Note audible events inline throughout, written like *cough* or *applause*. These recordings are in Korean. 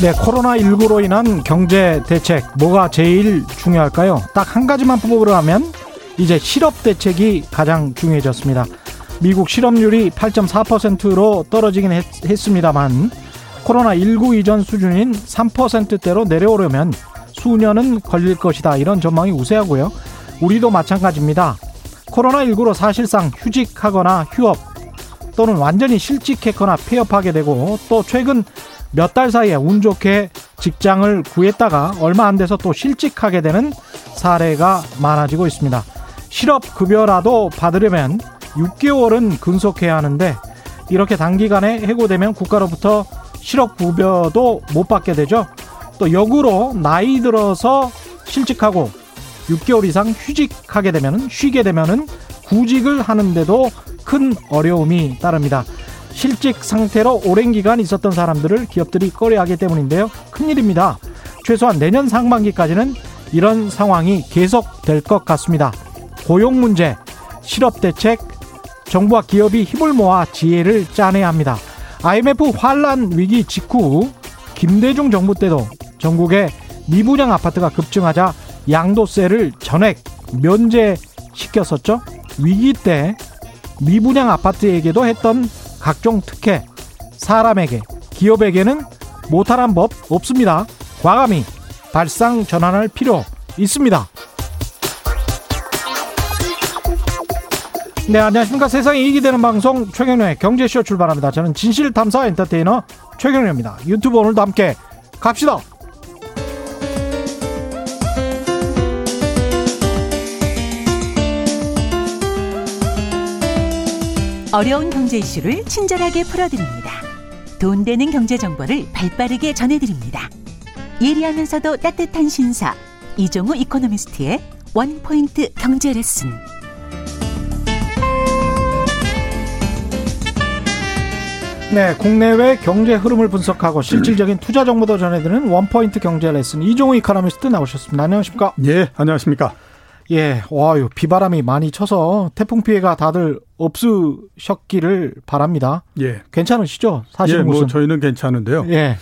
네, 코로나19로 인한 경제 대책, 뭐가 제일 중요할까요? 딱 한 가지만 뽑으라면 이제 실업 대책이 가장 중요해졌습니다. 미국 실업률이 8.4%로 떨어지긴 했, 했습니다만, 코로나19 이전 수준인 3%대로 내려오려면 수년은 걸릴 것이다. 이런 전망이 우세하고요. 우리도 마찬가지입니다. 코로나19로 사실상 휴직하거나 휴업 또는 완전히 실직했거나 폐업하게 되고 또 최근 몇 달 사이에 운 좋게 직장을 구했다가 얼마 안 돼서 또 실직하게 되는 사례가 많아지고 있습니다. 실업급여라도 받으려면 6개월은 근속해야 하는데 이렇게 단기간에 해고되면 국가로부터 실업급여도 못 받게 되죠. 또 역으로 나이 들어서 실직하고 6개월 이상 휴직하게 되면 쉬게 되면은 구직을 하는데도 큰 어려움이 따릅니다. 실직 상태로 오랜 기간 있었던 사람들을 기업들이 꺼려하기 때문인데요. 큰일입니다. 최소한 내년 상반기까지는 이런 상황이 계속될 것 같습니다. 고용 문제, 실업 대책, 정부와 기업이 힘을 모아 지혜를 짜내야 합니다. IMF 환란 위기 직후 김대중 정부 때도 전국에 미분양 아파트가 급증하자 양도세를 전액 면제시켰었죠. 위기 때 미분양 아파트에게도 했던 각종 특혜 사람에게 기업에게는 못하란 법 없습니다. 과감히 발상 전환할 필요 있습니다. 네, 안녕하십니까. 세상에 이익이 되는 방송 최경련의 경제쇼 출발합니다. 저는 진실탐사 엔터테이너 최경련입니다. 유튜브 오늘도 함께 갑시다. 어려운 경제 이슈를 친절하게 풀어드립니다. 돈 되는 경제 정보를 발빠르게 전해드립니다. 예리하면서도 따뜻한 신사 이종우 이코노미스트의 원포인트 경제 레슨. 네, 국내외 경제 흐름을 분석하고 실질적인 투자 정보도 전해드리는 원포인트 경제 레슨 이종우 이코노미스트 나오셨습니다. 안녕하십니까? 예, 안녕하십니까? 예, 와요 비바람이 많이 쳐서 태풍 피해가 다들 없으셨기를 바랍니다. 예, 괜찮으시죠? 사실 예, 뭐 저희는 괜찮은데요. 예,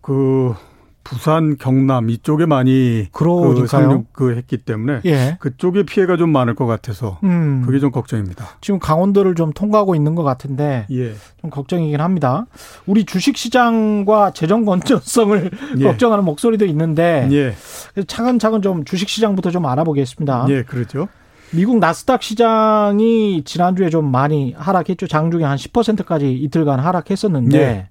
그 부산, 경남 이쪽에 많이 그 그러니까요. 그 했기 때문에 예, 그쪽에 피해가 좀 많을 것 같아서 음, 그게 좀 걱정입니다. 지금 강원도를 좀 통과하고 있는 것 같은데 예, 좀 걱정이긴 합니다. 우리 주식 시장과 재정 건전성을 *laughs* 예. 걱정하는 목소리도 있는데 예, 차근차근 좀 주식 시장부터 좀 알아보겠습니다. 예, 그렇죠. 미국 나스닥 시장이 지난주에 좀 많이 하락했죠. 장중에 한 10%까지 이틀간 하락했었는데 예.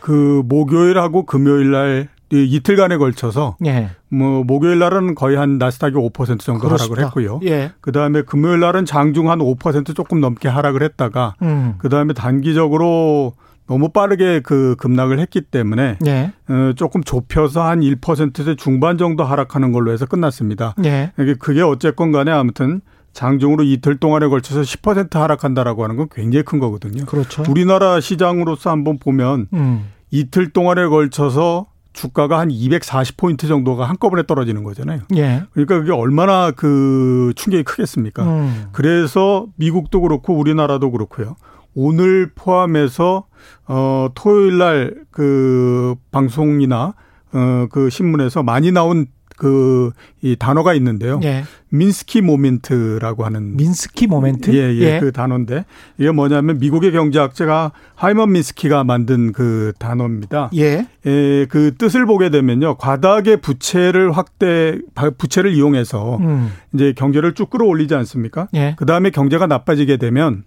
그 목요일하고 금요일 날 이 이틀간에 걸쳐서 예. 뭐 목요일 날은 거의 한 나스닥이 5% 정도 그렇습니다. 하락을 했고요. 예. 그 다음에 금요일 날은 장중 한 5% 조금 넘게 하락을 했다가 음. 그 다음에 단기적으로 너무 빠르게 그 급락을 했기 때문에 예. 어, 조금 좁혀서 한 1%대 중반 정도 하락하는 걸로 해서 끝났습니다. 예. 그게 어쨌건 간에 아무튼 장중으로 이틀 동안에 걸쳐서 10% 하락한다라고 하는 건 굉장히 큰 거거든요. 그렇죠. 우리나라 시장으로서 한번 보면 음. 이틀 동안에 걸쳐서 주가가 한 240포인트 정도가 한꺼번에 떨어지는 거잖아요. 예. 그러니까 그게 얼마나 그 충격이 크겠습니까? 음. 그래서 미국도 그렇고 우리나라도 그렇고요. 오늘 포함해서 어 토요일 날 그 방송이나 어그 신문에서 많이 나온 그 이 단어가 있는데요. 예. 민스키 모멘트라고 하는 민스키 모멘트? 예, 예, 그 단어인데 이게 뭐냐면 미국의 경제학자가 하이먼 민스키가 만든 그 단어입니다. 예. 예, 그 뜻을 보게 되면요. 과다하게 부채를 확대 부채를 이용해서 음. 이제 경제를 쭉 끌어올리지 않습니까? 예. 그 다음에 경제가 나빠지게 되면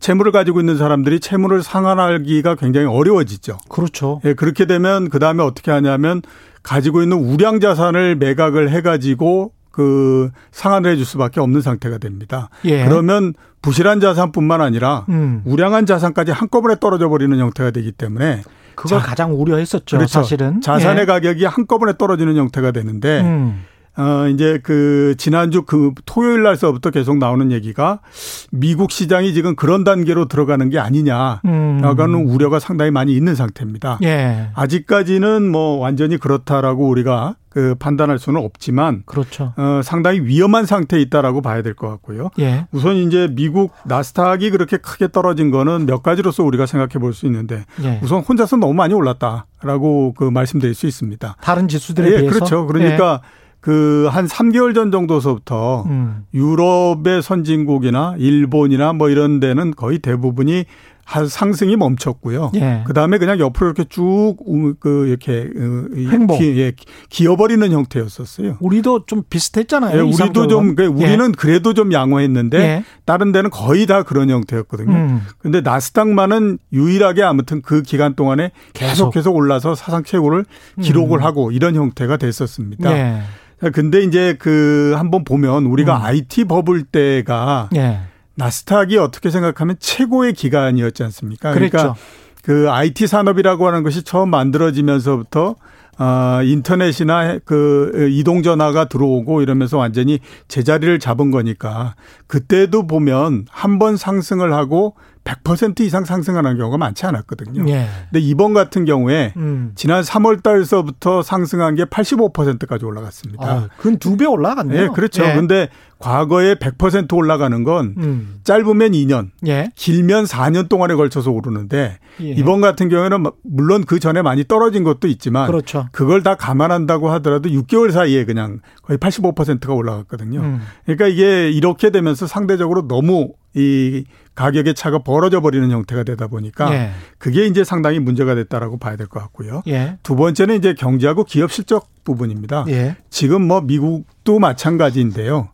채무를 가지고 있는 사람들이 채무를 상환하기가 굉장히 어려워지죠. 그렇죠. 예, 그렇게 되면 그 다음에 어떻게 하냐면 가지고 있는 우량 자산을 매각을 해가지고 그 상환을 해줄 수밖에 없는 상태가 됩니다. 예. 그러면 부실한 자산뿐만 아니라 음. 우량한 자산까지 한꺼번에 떨어져 버리는 형태가 되기 때문에 그걸 자- 가장 우려했었죠. 그렇죠. 사실은. 자산의 예. 가격이 한꺼번에 떨어지는 형태가 되는데 음. 어 이제 그 지난주 그 토요일 날서부터 계속 나오는 얘기가 미국 시장이 지금 그런 단계로 들어가는 게 아니냐라고 음. 하는 우려가 상당히 많이 있는 상태입니다. 예. 아직까지는 뭐 완전히 그렇다라고 우리가 그 판단할 수는 없지만 그렇죠. 어, 상당히 위험한 상태에 있다라고 봐야 될 것 같고요. 예. 우선 이제 미국 나스닥이 그렇게 크게 떨어진 거는 몇 가지로서 우리가 생각해 볼 수 있는데 예. 우선 혼자서 너무 많이 올랐다라고 그 말씀드릴 수 있습니다. 다른 지수들에 예, 비해서 그렇죠. 그러니까 그 한 3개월 전 정도서부터 음. 유럽의 선진국이나 일본이나 뭐 이런 데는 거의 대부분이 한 상승이 멈췄고요. 예. 그 다음에 그냥 옆으로 이렇게 쭉, 우- 그, 이렇게, 어, 이 횡보. 기, 예, 기어버리는 형태였었어요. 우리도 좀 비슷했잖아요. 예, 우리도. 좀, 그 우리는 그래도 좀 양호했는데, 예. 다른 데는 거의 다 그런 형태였거든요. 음. 근데 나스닥만은 유일하게 아무튼 그 기간 동안에 계속. 계속해서 올라서 사상 최고를 기록을 하고 이런 형태가 됐었습니다. 근데 이제 그 한번 보면 우리가 음. IT 버블 때가 예. 나스닥이 어떻게 생각하면 최고의 기간이었지 않습니까? 그랬죠. 그러니까 그 IT 산업이라고 하는 것이 처음 만들어지면서부터 아, 인터넷이나 그 이동 전화가 들어오고 이러면서 완전히 제자리를 잡은 거니까 그때도 보면 한 번 상승을 하고 100% 이상 상승하는 경우가 많지 않았거든요. 예. 근데 이번 같은 경우에 음. 지난 3월 달서부터 상승한 게 85%까지 올라갔습니다. 아, 그건 두 배 올라갔네요. 예, 그렇죠. 예. 근데 과거에 100% 올라가는 건 음. 짧으면 2년, 예. 길면 4년 동안에 걸쳐서 오르는데 예. 이번 같은 경우에는 물론 그 전에 많이 떨어진 것도 있지만 그렇죠. 그걸 다 감안한다고 하더라도 6개월 사이에 그냥 거의 85%가 올라갔거든요. 음. 그러니까 이게 이렇게 되면서 상대적으로 너무 이 가격의 차가 벌어져 버리는 형태가 되다 보니까 예. 그게 이제 상당히 문제가 됐다라고 봐야 될 것 같고요. 예. 두 번째는 이제 경제하고 기업 실적 부분입니다. 예. 지금 뭐 미국도 마찬가지인데요.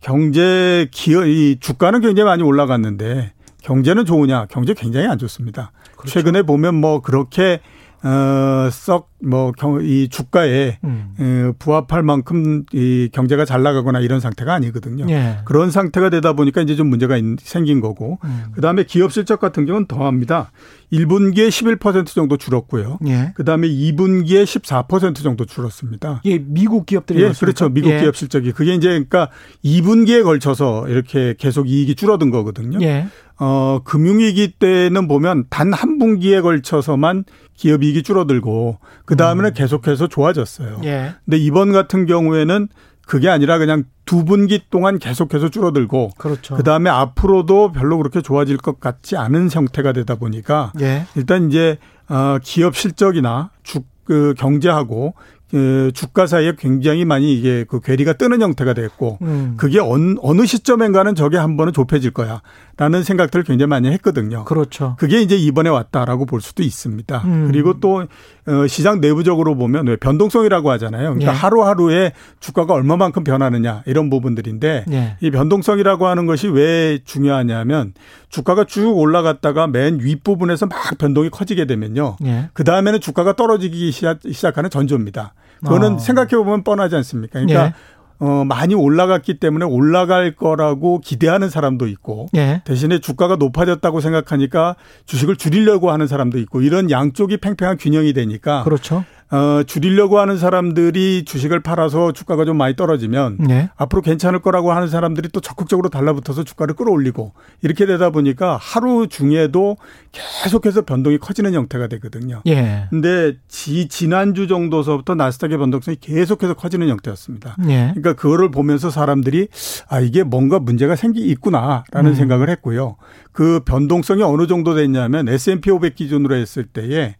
경제 기업 이 주가는 굉장히 많이 올라갔는데 경제는 좋으냐? 경제 굉장히 안 좋습니다. 그렇죠. 최근에 보면 뭐 그렇게 어썩 뭐이 주가에 음. 에, 부합할 만큼 이 경제가 잘 나가거나 이런 상태가 아니거든요. 예. 그런 상태가 되다 보니까 이제 좀 문제가 있- 생긴 거고 음. 그다음에 기업 실적 같은 경우는 더합니다. 1분기에 11% 정도 줄었고요. 예. 그다음에 2분기에 14% 정도 줄었습니다. 예, 미국 기업들이 예? 그렇죠. 미국 예. 기업 실적이 그게 이제 그러니까 2분기에 걸쳐서 이렇게 계속 이익이 줄어든 거거든요. 예. 어, 금융위기 때는 보면 단 한 분기에 걸쳐서만 기업 이익이 줄어들고 그 다음에는 계속해서 좋아졌어요. 음. 예. 근데 이번 같은 경우에는 그게 아니라 그냥 두 분기 동안 계속해서 줄어들고 그렇죠. 그 다음에 앞으로도 별로 그렇게 좋아질 것 같지 않은 형태가 되다 보니까 예. 일단 이제 어 기업 실적이나 주 그 경제하고 그 주가 사이에 굉장히 많이 이게 그 괴리가 뜨는 형태가 됐고 음. 그게 어느, 어느 시점엔가는 저게 한 번은 좁혀질 거야 라는 생각들을 굉장히 많이 했거든요. 그렇죠. 그게 이제 이번에 왔다라고 볼 수도 있습니다. 음. 그리고 또 어, 시장 내부적으로 보면 왜 변동성이라고 하잖아요. 그러니까 예. 하루하루에 주가가 얼마만큼 변하느냐 이런 부분들인데 예. 이 변동성이라고 하는 것이 왜 중요하냐면 주가가 쭉 올라갔다가 맨 윗부분에서 막 변동이 커지게 되면요. 예. 그 다음에는 주가가 떨어지기 시작, 시작하는 전조입니다. 그거는 어. 생각해 보면 뻔하지 않습니까? 그러니까 예. 어, 많이 올라갔기 때문에 올라갈 거라고 기대하는 사람도 있고 예. 대신에 주가가 높아졌다고 생각하니까 주식을 줄이려고 하는 사람도 있고 이런 양쪽이 팽팽한 균형이 되니까 그렇죠. 어, 줄이려고 하는 사람들이 주식을 팔아서 주가가 좀 많이 떨어지면 예. 앞으로 괜찮을 거라고 하는 사람들이 또 적극적으로 달라붙어서 주가를 끌어올리고 이렇게 되다 보니까 하루 중에도 계속해서 변동이 커지는 형태가 되거든요. 예. 근데 지, 지난주 정도서부터 나스닥의 변동성이 계속해서 커지는 형태였습니다. 예. 그러니까 그거를 보면서 사람들이 아 이게 뭔가 문제가 생기 있구나라는 음. 생각을 했고요. 그 변동성이 어느 정도 됐냐면 S&P 500 기준으로 했을 때에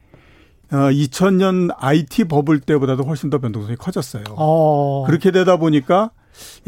어 2000년 IT 버블 때보다도 훨씬 더 변동성이 커졌어요. 어. 그렇게 되다 보니까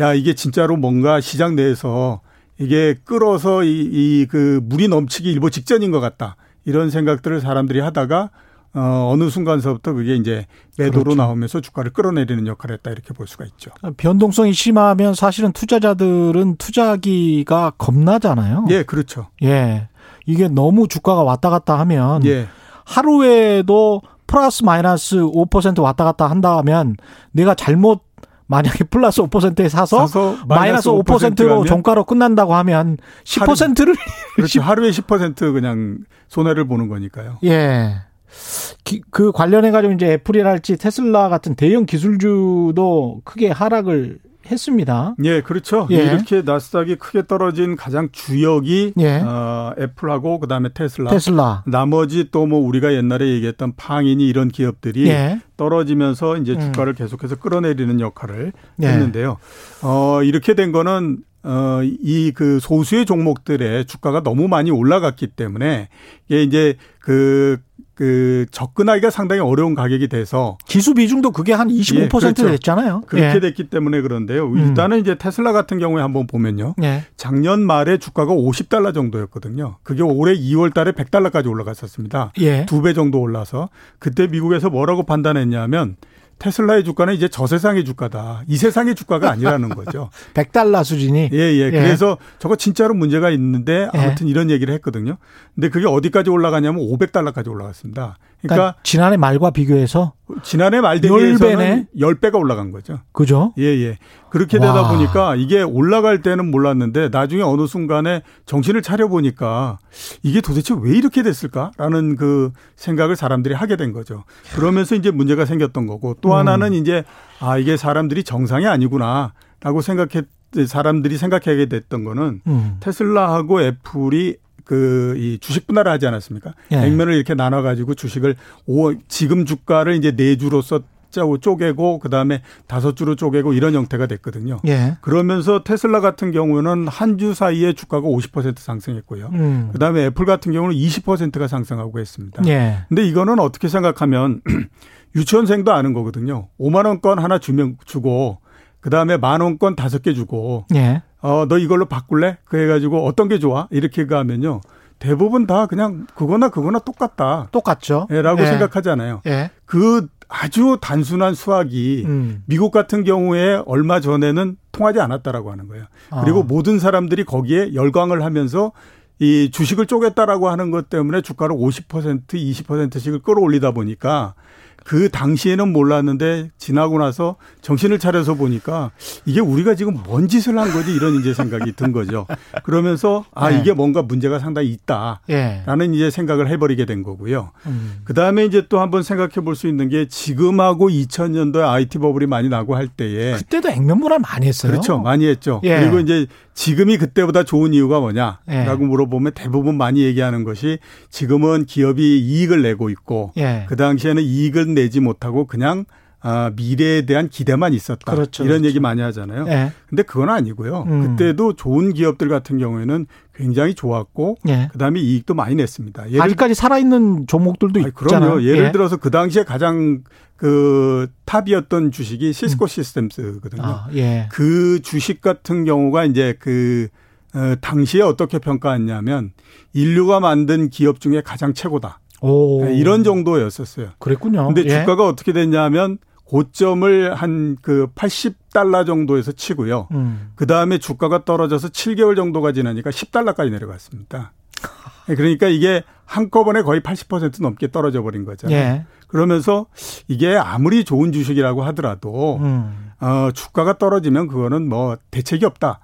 야 이게 진짜로 뭔가 시장 내에서 이게 끌어서 이 그 물이 넘치기 일보 직전인 것 같다 이런 생각들을 사람들이 하다가 어 어느 순간서부터 그게 이제 매도로 그렇죠. 나오면서 주가를 끌어내리는 역할을 했다 이렇게 볼 수가 있죠. 변동성이 심하면 사실은 투자자들은 투자하기가 겁나잖아요. 예, 그렇죠. 예. 이게 너무 주가가 왔다 갔다 하면 예, 하루에도 플러스 마이너스 5% 왔다 갔다 한다면 내가 잘못 만약에 플러스 5%에 사서, 사서 마이너스 5%로 가면 종가로 끝난다고 하면 10%를 그렇죠. 하루에 10% 그냥 손해를 보는 거니까요. 예. 기- 그 관련해 가지고 이제 애플이랄지 테슬라 같은 대형 기술주도 크게 하락을 했습니다. 예, 그렇죠. 예. 이렇게 나스닥이 크게 떨어진 가장 주역이 예. 어, 애플하고 그다음에 테슬라. 테슬라. 나머지 또 뭐 우리가 옛날에 얘기했던 팡이니 이런 기업들이 예. 떨어지면서 이제 음. 주가를 계속해서 끌어내리는 역할을 네. 했는데요. 어, 이렇게 된 거는 어, 이 그 소수의 종목들의 주가가 너무 많이 올라갔기 때문에 이게 이제 그, 그 접근하기가 상당히 어려운 가격이 돼서 지수 비중도 그게 한 25% 예, 그렇죠. 됐잖아요. 그렇게 예. 됐기 때문에 그런데요. 음. 일단은 이제 테슬라 같은 경우에 한번 보면요. 예. 작년 말에 주가가 50달러 정도였거든요. 그게 올해 2월 달에 100달러까지 올라갔었습니다. 예. 두배 정도 올라서 그때 미국에서 뭐라고 판단했냐면 테슬라의 주가는 이제 저 세상의 주가다. 이 세상의 주가가 아니라는 거죠. *laughs* 100달러 수준이 예, 예. 그래서 저거 진짜로 문제가 있는데 예. 아무튼 이런 얘기를 했거든요. 근데 그게 어디까지 올라가냐면 500달러까지 올라갔습니다. 그러니까, 그러니까 지난해 말과 비교해서 지난해 말열 대비해서는 배네? 10배가 올라간 거죠. 그죠? 예, 예. 그렇게 되다 와. 보니까 이게 올라갈 때는 몰랐는데 나중에 어느 순간에 정신을 차려보니까 이게 도대체 왜 이렇게 됐을까라는 그 생각을 사람들이 하게 된 거죠. 그러면서 이제 문제가 생겼던 거고 또 음. 하나는 이제 아, 이게 사람들이 정상이 아니구나 라고 생각했, 사람들이 생각하게 됐던 거는 음. 테슬라하고 애플이 그 이 주식 분할을 하지 않았습니까? 예. 액면을 이렇게 나눠 가지고 주식을 오 지금 주가를 이제 네 주로서 쪼개고 그다음에 다섯 주로 쪼개고 이런 형태가 됐거든요. 예. 그러면서 테슬라 같은 경우는 한 주 사이에 주가가 50% 상승했고요. 음. 그다음에 애플 같은 경우는 20%가 상승하고 했습니다. 예. 근데 이거는 어떻게 생각하면 *clears throat* 유치원생도 아는 거거든요. 5만 원권 하나 주면 주고 그다음에 만 원권 다섯 개 주고 예. 어, 너 이걸로 바꿀래? 그래가지고 어떤 게 좋아? 이렇게 가면요. 대부분 다 그냥 그거나 그거나 똑같다. 똑같죠. 예, 라고 예. 생각하잖아요. 예. 그 아주 단순한 수학이 음. 미국 같은 경우에 얼마 전에는 통하지 않았다라고 하는 거예요. 그리고 아. 모든 사람들이 거기에 열광을 하면서 이 주식을 쪼갰다라고 하는 것 때문에 주가를 50% 20%씩을 끌어올리다 보니까 그 당시에는 몰랐는데 지나고 나서 정신을 차려서 보니까 이게 우리가 지금 뭔 짓을 한 거지 이런 이제 생각이 든 거죠. 그러면서 아 네. 이게 뭔가 문제가 상당히 있다. 예. 라는 이제 생각을 해버리게 된 거고요. 음. 그 다음에 이제 또 한번 생각해 볼 수 있는 게 지금하고 2000년도에 IT 버블이 많이 나고 할 때에 그때도 액면 분할 많이 했어요. 그렇죠. 많이 했죠. 예. 그리고 이제 지금이 그때보다 좋은 이유가 뭐냐라고 예. 물어보면 대부분 많이 얘기하는 것이 지금은 기업이 이익을 내고 있고 예. 그 당시에는 이익을 내지 못하고 그냥 아, 미래에 대한 기대만 있었다. 그렇죠, 이런 그렇죠. 얘기 많이 하잖아요. 예. 근데 그건 아니고요. 음. 그때도 좋은 기업들 같은 경우에는 굉장히 좋았고 예. 그다음에 이익도 많이 냈습니다. 예를 아직까지 살아있는 종목들도 있잖아요. 그럼요. 예를 예. 들어서 그 당시에 가장 그 탑이었던 주식이 시스코 시스템스거든요. 음. 아, 예. 그 주식 같은 경우가 이제 그 어, 당시에 어떻게 평가했냐면 인류가 만든 기업 중에 가장 최고다. 오. 네, 이런 정도였었어요. 그랬군요. 근데 예. 주가가 어떻게 됐냐면 고점을 한 그 80달러 정도에서 치고요. 음. 그 다음에 주가가 떨어져서 7개월 정도가 지나니까 10달러까지 내려갔습니다. 네, 그러니까 이게 한꺼번에 거의 80% 넘게 떨어져 버린 거잖아요. 예. 그러면서 이게 아무리 좋은 주식이라고 하더라도 음. 어, 주가가 떨어지면 그거는 뭐 대책이 없다.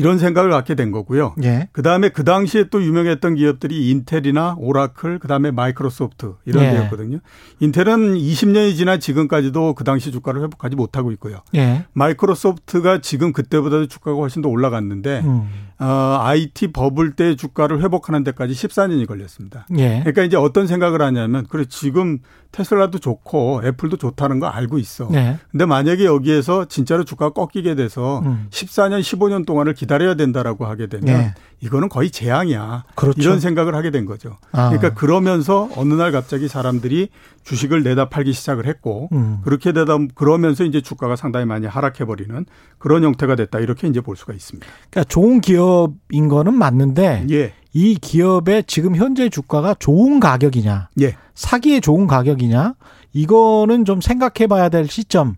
이런 생각을 갖게 된 거고요. 예. 그 다음에 그 당시에 또 유명했던 기업들이 인텔이나 오라클, 그 다음에 마이크로소프트 이런 예. 데였거든요. 인텔은 20년이 지난 지금까지도 그 당시 주가를 회복하지 못하고 있고요. 예. 마이크로소프트가 지금 그때보다도 주가가 훨씬 더 올라갔는데 음. 어, IT 버블 때 주가를 회복하는 데까지 14년이 걸렸습니다. 예. 그러니까 이제 어떤 생각을 하냐면 그래 지금 테슬라도 좋고 애플도 좋다는 거 알고 있어. 네. 근데 만약에 여기에서 진짜로 주가가 꺾이게 돼서 음. 14년, 15년 동안을 기다려야 된다라고 하게 되면 네. 이거는 거의 재앙이야. 그렇죠. 이런 생각을 하게 된 거죠. 아. 그러니까 그러면서 어느 날 갑자기 사람들이 주식을 내다 팔기 시작을 했고 음. 그렇게 되다 그러면서 이제 주가가 상당히 많이 하락해 버리는 그런 형태가 됐다. 이렇게 이제 볼 수가 있습니다. 그러니까 좋은 기업 인 거는 맞는데 예. 이 기업의 지금 현재 주가가 좋은 가격이냐, 예. 사기에 좋은 가격이냐, 이거는 좀 생각해 봐야 될 시점이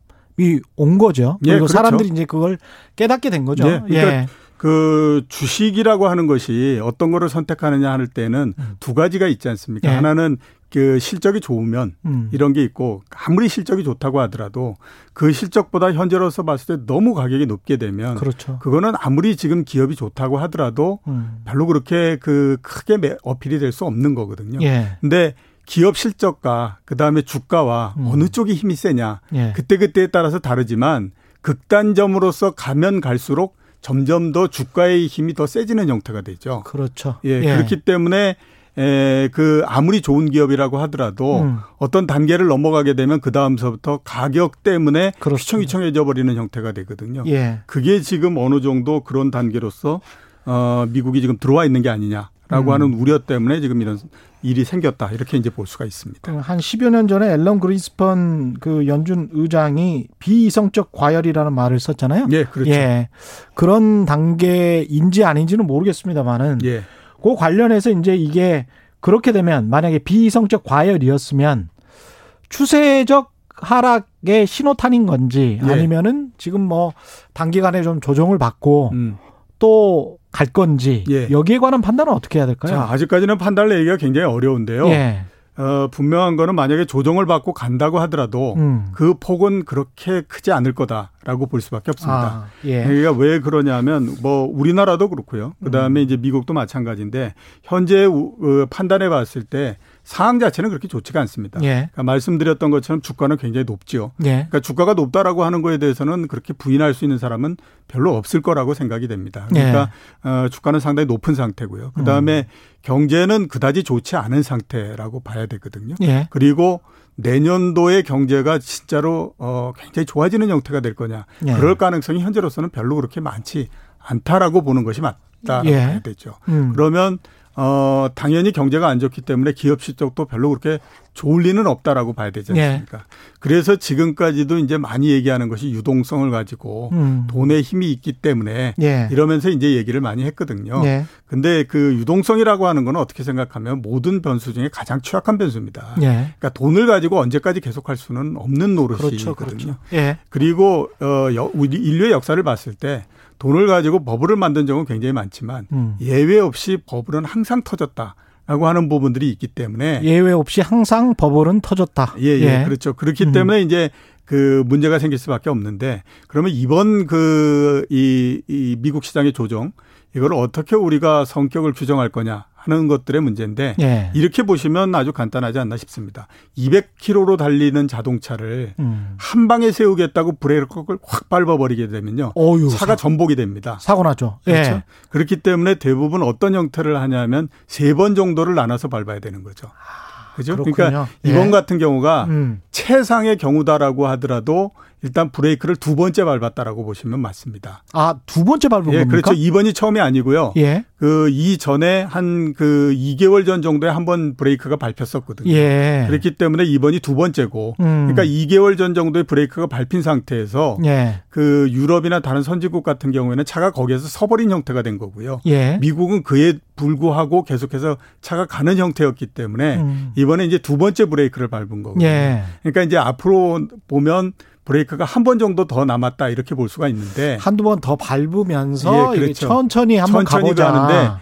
온 거죠. 예, 그리고 그렇죠. 사람들이 이제 그걸 깨닫게 된 거죠. 예, 그러니까 예. 그 주식이라고 하는 것이 어떤 거를 선택하느냐 할 때는 두 가지가 있지 않습니까? 예. 하나는 그 실적이 좋으면 음. 이런 게 있고 아무리 실적이 좋다고 하더라도 그 실적보다 현재로서 봤을 때 너무 가격이 높게 되면 그렇죠. 그거는 아무리 지금 기업이 좋다고 하더라도 음. 별로 그렇게 그 크게 매- 어필이 될 수 없는 거거든요. 예. 근데 기업 실적과 그다음에 주가와 음. 어느 쪽이 힘이 세냐 예. 그때그때에 따라서 다르지만 극단점으로서 가면 갈수록 점점 더 주가의 힘이 더 세지는 형태가 되죠. 그렇죠. 예, 그렇기 때문에 에, 그 아무리 좋은 기업이라고 하더라도 음. 어떤 단계를 넘어가게 되면 그 다음서부터 가격 때문에. 휘청휘청해져 버리는 형태가 되거든요. 예. 그게 지금 어느 정도 그런 단계로서 어 미국이 지금 들어와 있는 게 아니냐 라고 음. 하는 우려 때문에 지금 이런 일이 생겼다 이렇게 이제 볼 수가 있습니다. 한 10여 년 전에 앨런 그린스펀 그 연준 의장이 비이성적 과열이라는 말을 썼잖아요. 예, 그렇죠. 예. 그런 단계인지 아닌지는 모르겠습니다만은 예. 그 관련해서 이제 이게 그렇게 되면 만약에 비이성적 과열이었으면 추세적 하락의 신호탄인 건지 예. 아니면은 지금 뭐 단기간에 좀 조정을 받고 음. 또갈 건지 예. 여기에 관한 판단은 어떻게 해야 될까요? 자, 아직까지는 판단을 내기가 굉장히 어려운데요. 예. 어, 분명한 거는 만약에 조정을 받고 간다고 하더라도 음. 그 폭은 그렇게 크지 않을 거다라고 볼 수밖에 없습니다. 아, 예. 그러니까 왜 그러냐면 뭐 우리나라도 그렇고요. 그 다음에 음. 이제 미국도 마찬가지인데 현재 우- 어, 판단해 봤을 때 상황 자체는 그렇게 좋지가 않습니다. 예. 그러니까 말씀드렸던 것처럼 주가는 굉장히 높지요. 예. 그러니까 주가가 높다라고 하는 거에 대해서는 그렇게 부인할 수 있는 사람은 별로 없을 거라고 생각이 됩니다. 그러니까 어, 주가는 상당히 높은 상태고요. 그 다음에 경제는 그다지 좋지 않은 상태라고 봐야 되거든요. 예. 그리고 내년도의 경제가 진짜로 어, 굉장히 좋아지는 형태가 될 거냐. 예. 그럴 가능성이 현재로서는 별로 그렇게 많지 않다라고 보는 것이 맞다라고 예. 봐야 되죠. 음. 그러면 어 당연히 경제가 안 좋기 때문에 기업 실적도 별로 그렇게 좋을 리는 없다라고 봐야 되지 예. 않습니까? 그래서 지금까지도 이제 많이 얘기하는 것이 유동성을 가지고 음. 돈의 힘이 있기 때문에 예. 이러면서 이제 얘기를 많이 했거든요. 예. 근데 그 유동성이라고 하는 건 어떻게 생각하면 모든 변수 중에 가장 취약한 변수입니다. 예. 그러니까 돈을 가지고 언제까지 계속할 수는 없는 그렇죠. 노릇이거든요. 그렇죠. 예. 그리고 어 인류의 역사를 봤을 때 돈을 가지고 버블을 만든 적은 굉장히 많지만 음. 예외 없이 버블은 항상 터졌다 라고 하는 부분들이 있기 때문에 예외 없이 항상 버블은 터졌다. 예, 예, 그렇죠. 그렇기 음. 때문에 이제 그 문제가 생길 수밖에 없는데 그러면 이번 그이 이 미국 시장의 조정 이걸 어떻게 우리가 성격을 규정할 거냐 하는 것들의 문제인데 예. 이렇게 보시면 아주 간단하지 않나 싶습니다. 200km로 달리는 자동차를 음. 한 방에 세우겠다고 브레이크를 확 밟아버리게 되면요. 어유 차가 전복이 됩니다. 사고 나죠. 그렇죠. 예. 그렇기 때문에 대부분 어떤 형태를 하냐면 세 번 정도를 나눠서 밟아야 되는 거죠. 그죠? 그렇군요. 그러니까 이번 예. 같은 경우가 음. 최상의 경우다라고 하더라도 일단 브레이크를 두 번째 밟았다라고 보시면 맞습니다. 아, 두 번째 밟은 예, 겁니까? 그렇죠. 이번이 처음이 아니고요. 예. 그 이전에 한 그 2개월 전 정도에 한 번 브레이크가 밟혔었거든요. 예. 그렇기 때문에 이번이 두 번째고 음. 그러니까 2개월 전 정도에 브레이크가 밟힌 상태에서 예. 그 유럽이나 다른 선진국 같은 경우에는 차가 거기에서 서버린 형태가 된 거고요. 예. 미국은 그에 불구하고 계속해서 차가 가는 형태였기 때문에 음. 이번에 이제 두 번째 브레이크를 밟은 거고요. 예. 그러니까 이제 앞으로 보면 브레이크가 한 번 정도 더 남았다 이렇게 볼 수가 있는데 한두 번 더 밟으면서 예, 그렇죠. 천천히 한번 천천히 가보자. 가는데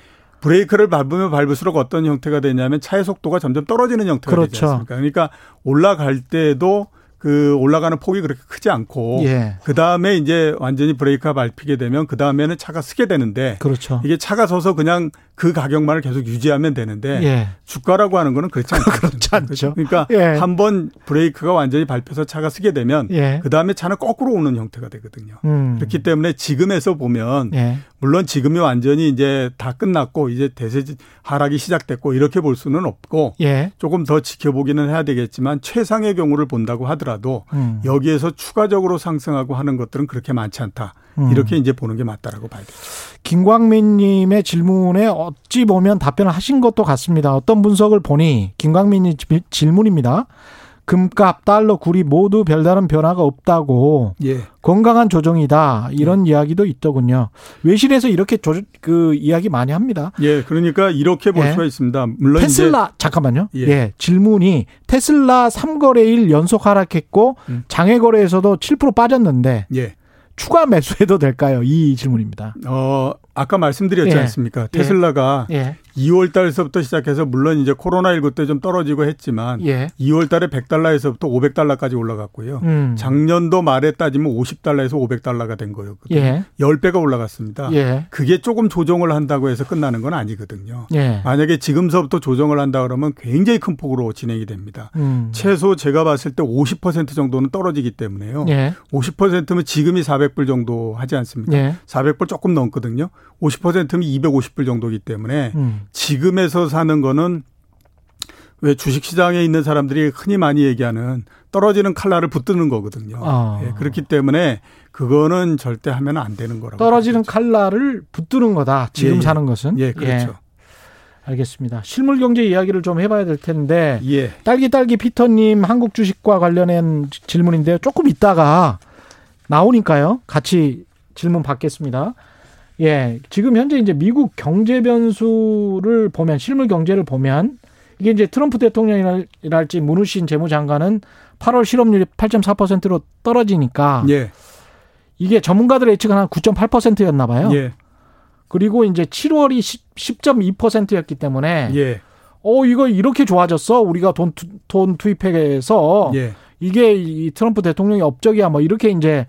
브레이크를 밟으면 밟을수록 어떤 형태가 되냐면 차의 속도가 점점 떨어지는 형태가 되지 그렇죠. 않습니까? 그러니까 올라갈 때도 그 올라가는 폭이 그렇게 크지 않고 예. 그 다음에 이제 완전히 브레이크가 밟히게 되면 그 다음에는 차가 쓰게 되는데 그렇죠. 이게 차가 서서 그냥 그 가격만을 계속 유지하면 되는데 예. 주가라고 하는 거는 그렇지 않죠. *laughs* 그렇지 않죠. 그러니까 예. 한번 브레이크가 완전히 밟혀서 차가 쓰게 되면 예. 그 다음에 차는 거꾸로 오는 형태가 되거든요. 음. 그렇기 때문에 지금에서 보면 예. 물론 지금이 완전히 이제 다 끝났고 이제 대세 하락이 시작됐고 이렇게 볼 수는 없고 예. 조금 더 지켜보기는 해야 되겠지만 최상의 경우를 본다고 하더라도 음. 여기에서 추가적으로 상승하고 하는 것들은 그렇게 많지 않다. 음. 이렇게 이제 보는 게 맞다라고 봐야 되죠. 김광민 님의 질문에 어찌 보면 답변을 하신 것도 같습니다. 어떤 분석을 보니 김광민 님 질- 질문입니다. 금값, 달러, 구리 모두 별다른 변화가 없다고 예. 건강한 조정이다 이런 이야기도 있더군요. 외신에서 이렇게 조, 그 이야기 많이 합니다. 예, 그러니까 이렇게 볼 예. 수가 있습니다. 물론 이제 테슬라 잠깐만요. 예. 예. 질문이 테슬라 3거래일 연속 하락했고 음. 장외 거래에서도 7% 빠졌는데 예. 추가 매수해도 될까요? 이 질문입니다. 어, 아까 말씀드렸지 예. 않습니까? 테슬라가 예. 2월 달서부터 시작해서 물론 이제 코로나19 때 좀 떨어지고 했지만 예. 2월 달에 100달러에서부터 500달러까지 올라갔고요. 음. 작년도 말에 따지면 50달러에서 500달러가 된 거였거든요. 예. 10배가 올라갔습니다. 예. 그게 조금 조정을 한다고 해서 끝나는 건 아니거든요. 예. 만약에 지금서부터 조정을 한다 그러면 굉장히 큰 폭으로 진행이 됩니다. 음. 최소 제가 봤을 때 50% 정도는 떨어지기 때문에요. 예. 50%면 지금이 400불 정도 하지 않습니까? 예. 400불 조금 넘거든요. 50%면 250불 정도이기 때문에 음. 지금에서 사는 거는 왜 주식 시장에 있는 사람들이 흔히 많이 얘기하는 떨어지는 칼날을 붙드는 거거든요. 아. 예, 그렇기 때문에 그거는 절대 하면 안 되는 거라고. 떨어지는 봐야죠. 칼날을 붙드는 거다. 지금 예, 예. 사는 것은. 예, 그렇죠. 알겠습니다. 실물 경제 이야기를 좀 해봐야 될 텐데 예. 딸기 딸기 피터님 한국 주식과 관련한 질문인데요. 조금 있다가 나오니까요. 같이 질문 받겠습니다. 예, 지금 현재 이제 미국 경제 변수를 보면 실물 경제를 보면 이게 이제 트럼프 대통령이랄지 므누신 재무장관은 8월 실업률이 8.4%로 떨어지니까 예. 이게 전문가들의 예측은 한 9.8%였나 봐요. 예. 그리고 이제 7월이 10, 10.2%였기 때문에 예. 어 이거 이렇게 좋아졌어 우리가 돈, 투, 돈 투입해서 예. 이게 이 트럼프 대통령의 업적이야 뭐 이렇게 이제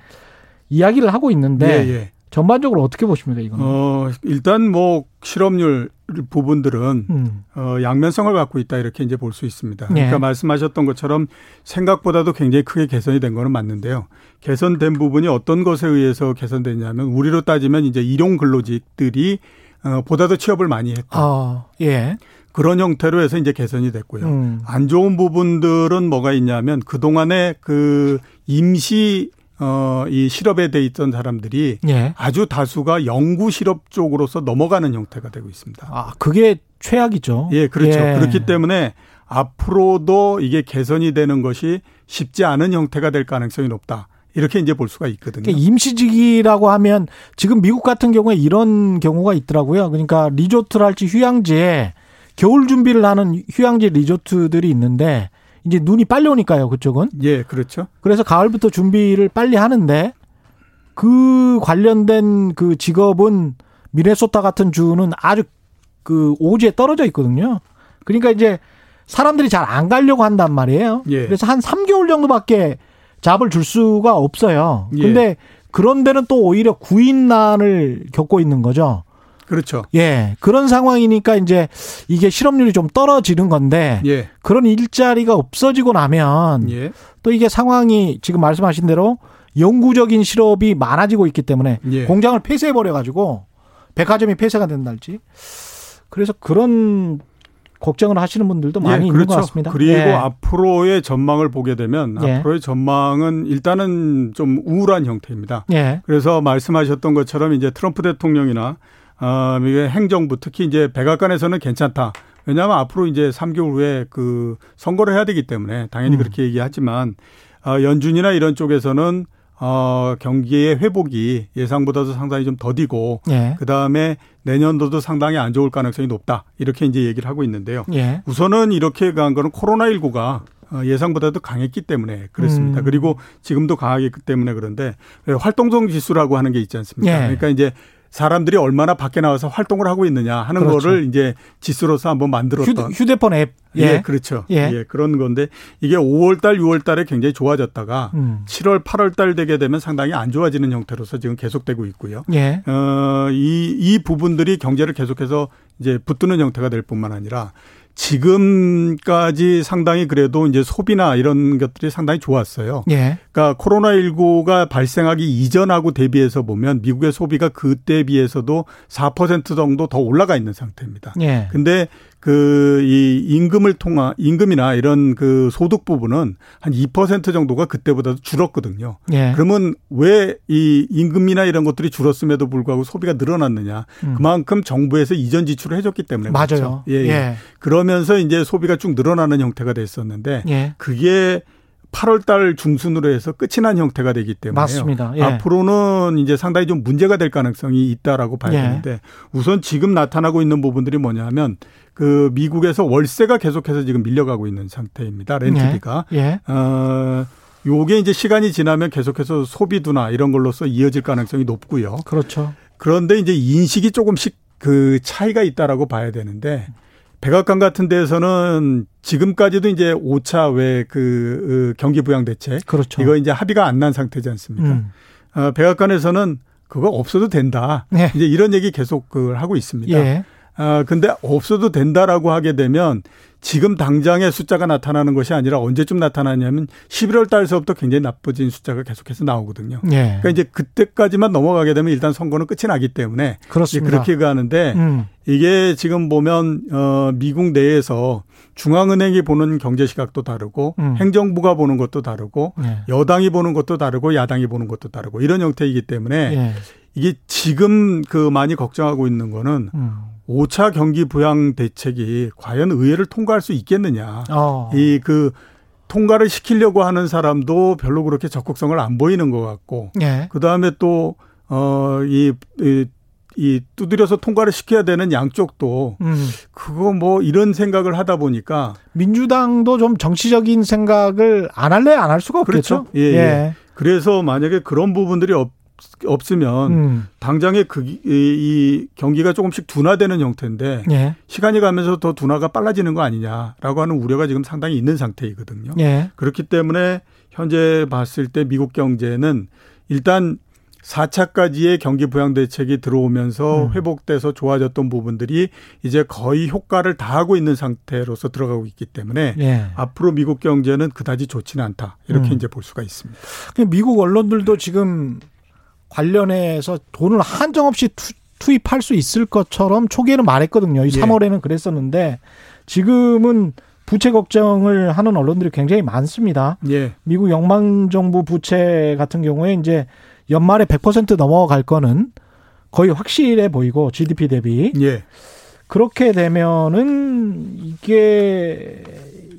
이야기를 하고 있는데 예, 예. 전반적으로 어떻게 보십니까 이거는? 어, 일단 뭐 실업률 부분들은 음. 어, 양면성을 갖고 있다 이렇게 이제 볼 수 있습니다. 예. 그러니까 말씀하셨던 것처럼 생각보다도 굉장히 크게 개선이 된 거는 맞는데요. 개선된 부분이 어떤 것에 의해서 개선됐냐면 우리로 따지면 이제 일용 근로직들이 어, 보다도 취업을 많이 했다. 아, 예. 그런 형태로 해서 이제 개선이 됐고요. 음. 안 좋은 부분들은 뭐가 있냐면 그동안에 그 임시 어, 이 실업에 돼 있던 사람들이 예. 아주 다수가 연구 실업 쪽으로서 넘어가는 형태가 되고 있습니다. 아, 그게 최악이죠. 예, 그렇죠. 예. 그렇기 때문에 앞으로도 이게 개선이 되는 것이 쉽지 않은 형태가 될 가능성이 높다. 이렇게 이제 볼 수가 있거든요. 그러니까 임시직이라고 하면 지금 미국 같은 경우에 이런 경우가 있더라고요. 그러니까 리조트랄지 휴양지에 겨울 준비를 하는 휴양지 리조트들이 있는데 이제 눈이 빨리 오니까요, 그쪽은. 예, 그렇죠. 그래서 가을부터 준비를 빨리 하는데 그 관련된 그 직업은 미네소타 같은 주는 아주 그 오지에 떨어져 있거든요. 그러니까 이제 사람들이 잘 안 가려고 한단 말이에요. 예. 그래서 한 3개월 정도밖에 잡을 줄 수가 없어요. 예. 근데 그런 데는 또 오히려 구인난을 겪고 있는 거죠. 그렇죠. 예. 그런 상황이니까 이제 이게 실업률이 좀 떨어지는 건데 예. 그런 일자리가 없어지고 나면 예. 또 이게 상황이 지금 말씀하신 대로 영구적인 실업이 많아지고 있기 때문에 예. 공장을 폐쇄해 버려 가지고 백화점이 폐쇄가 된달지 그래서 그런 걱정을 하시는 분들도 많이 예, 있는 것 같습니다. 그리고 예. 앞으로의 전망을 보게 되면 예. 앞으로의 전망은 일단은 좀 우울한 형태입니다. 예. 그래서 말씀하셨던 것처럼 이제 트럼프 대통령이나 어, 미국의 행정부 특히 이제 백악관에서는 괜찮다. 왜냐하면 앞으로 이제 3개월 후에 그 선거를 해야 되기 때문에 당연히 음. 그렇게 얘기하지만 어, 연준이나 이런 쪽에서는 어, 경기의 회복이 예상보다도 상당히 좀 더디고 예. 그 다음에 내년도도 상당히 안 좋을 가능성이 높다. 이렇게 이제 얘기를 하고 있는데요. 예. 우선은 이렇게 강한 거는 코로나19가 어, 예상보다도 강했기 때문에 그렇습니다. 음. 그리고 지금도 강하기 때문에 그런데 활동성 지수라고 하는 게 있지 않습니까? 예. 그러니까 이제 사람들이 얼마나 밖에 나와서 활동을 하고 있느냐 하는 그렇죠. 거를 이제 지수로서 한번 만들었던 휴대, 폰 앱. 예, 예. 그렇죠. 예. 예. 그런 건데 이게 5월 달, 6월 달에 굉장히 좋아졌다가 음. 7월, 8월 달 되게 되면 상당히 안 좋아지는 형태로서 지금 계속되고 있고요. 예. 어, 이, 이 부분들이 경제를 계속해서 이제 붙드는 형태가 될 뿐만 아니라 지금까지 상당히 그래도 이제 소비나 이런 것들이 상당히 좋았어요. 예. 그러니까 코로나19가 발생하기 이전하고 대비해서 보면 미국의 소비가 그때 비해서도 4% 정도 더 올라가 있는 상태입니다. 예. 근데 그 이 임금을 통한 임금이나 이런 그 소득 부분은 한 2% 정도가 그때보다도 줄었거든요. 예. 그러면 왜 이 임금이나 이런 것들이 줄었음에도 불구하고 소비가 늘어났느냐? 음. 그만큼 정부에서 이전 지출을 해줬기 때문에 맞아요. 그렇죠. 예, 예. 예. 그러면서 이제 소비가 쭉 늘어나는 형태가 됐었는데 예. 그게 8월 달 중순으로 해서 끝이 난 형태가 되기 때문에 맞습니다. 예. 앞으로는 이제 상당히 좀 문제가 될 가능성이 있다라고 봐야 예. 되는데 우선 지금 나타나고 있는 부분들이 뭐냐 하면 그 미국에서 월세가 계속해서 지금 밀려가고 있는 상태입니다. 렌트비가. 예. 어, 요게 이제 시간이 지나면 계속해서 소비두나 이런 걸로서 이어질 가능성이 높고요. 그렇죠. 그런데 이제 인식이 조금씩 그 차이가 있다라고 봐야 되는데 백악관 같은 데에서는 지금까지도 이제 5차 외그 경기 부양 대책 그렇죠. 이거 이제 합의가 안 난 상태지 않습니까? 음. 어, 백악관에서는 그거 없어도 된다. 네. 이제 이런 얘기 계속 그 하고 있습니다. 예. 아 근데 없어도 된다라고 하게 되면 지금 당장의 숫자가 나타나는 것이 아니라 언제쯤 나타나냐면 11월 달서부터 굉장히 나빠진 숫자가 계속해서 나오거든요. 예. 그러니까 이제 그때까지만 넘어가게 되면 일단 선거는 끝이 나기 때문에 그렇습니다. 그렇게 가는데 음. 이게 지금 보면 어 미국 내에서 중앙은행이 보는 경제 시각도 다르고 음. 행정부가 보는 것도 다르고 예. 여당이 보는 것도 다르고 야당이 보는 것도 다르고 이런 형태이기 때문에 예. 이게 지금 그 많이 걱정하고 있는 거는 음. 5차 경기 부양 대책이 과연 의회를 통과할 수 있겠느냐. 어. 이그 통과를 시키려고 하는 사람도 별로 그렇게 적극성을 안 보이는 것 같고 예. 그 다음에 또, 어, 이, 이, 이 두드려서 통과를 시켜야 되는 양쪽도 음. 그거 뭐 이런 생각을 하다 보니까 민주당도 좀 정치적인 생각을 안 할래 안 할 수가 없겠죠. 그렇죠. 예, 예. 그래서 만약에 그런 부분들이 없, 없으면 음. 당장의 그, 이, 이 경기가 조금씩 둔화되는 형태인데 예. 시간이 가면서 더 둔화가 빨라지는 거 아니냐라고 하는 우려가 지금 상당히 있는 상태이거든요. 예. 그렇기 때문에 현재 봤을 때 미국 경제는 일단 4차까지의 경기 부양 대책이 들어오면서 음. 회복돼서 좋아졌던 부분들이 이제 거의 효과를 다 하고 있는 상태로서 들어가고 있기 때문에 예. 앞으로 미국 경제는 그다지 좋지는 않다. 이렇게 음. 이제 볼 수가 있습니다. 그 미국 언론들도 지금 관련해서 돈을 한정없이 투, 투입할 수 있을 것처럼 초기에는 말했거든요. 이 예. 3월에는 그랬었는데 지금은 부채 걱정을 하는 언론들이 굉장히 많습니다. 예. 미국 연방정부 부채 같은 경우에 이제 연말에 100% 넘어갈 거는 거의 확실해 보이고 GDP 대비 예. 그렇게 되면은 이게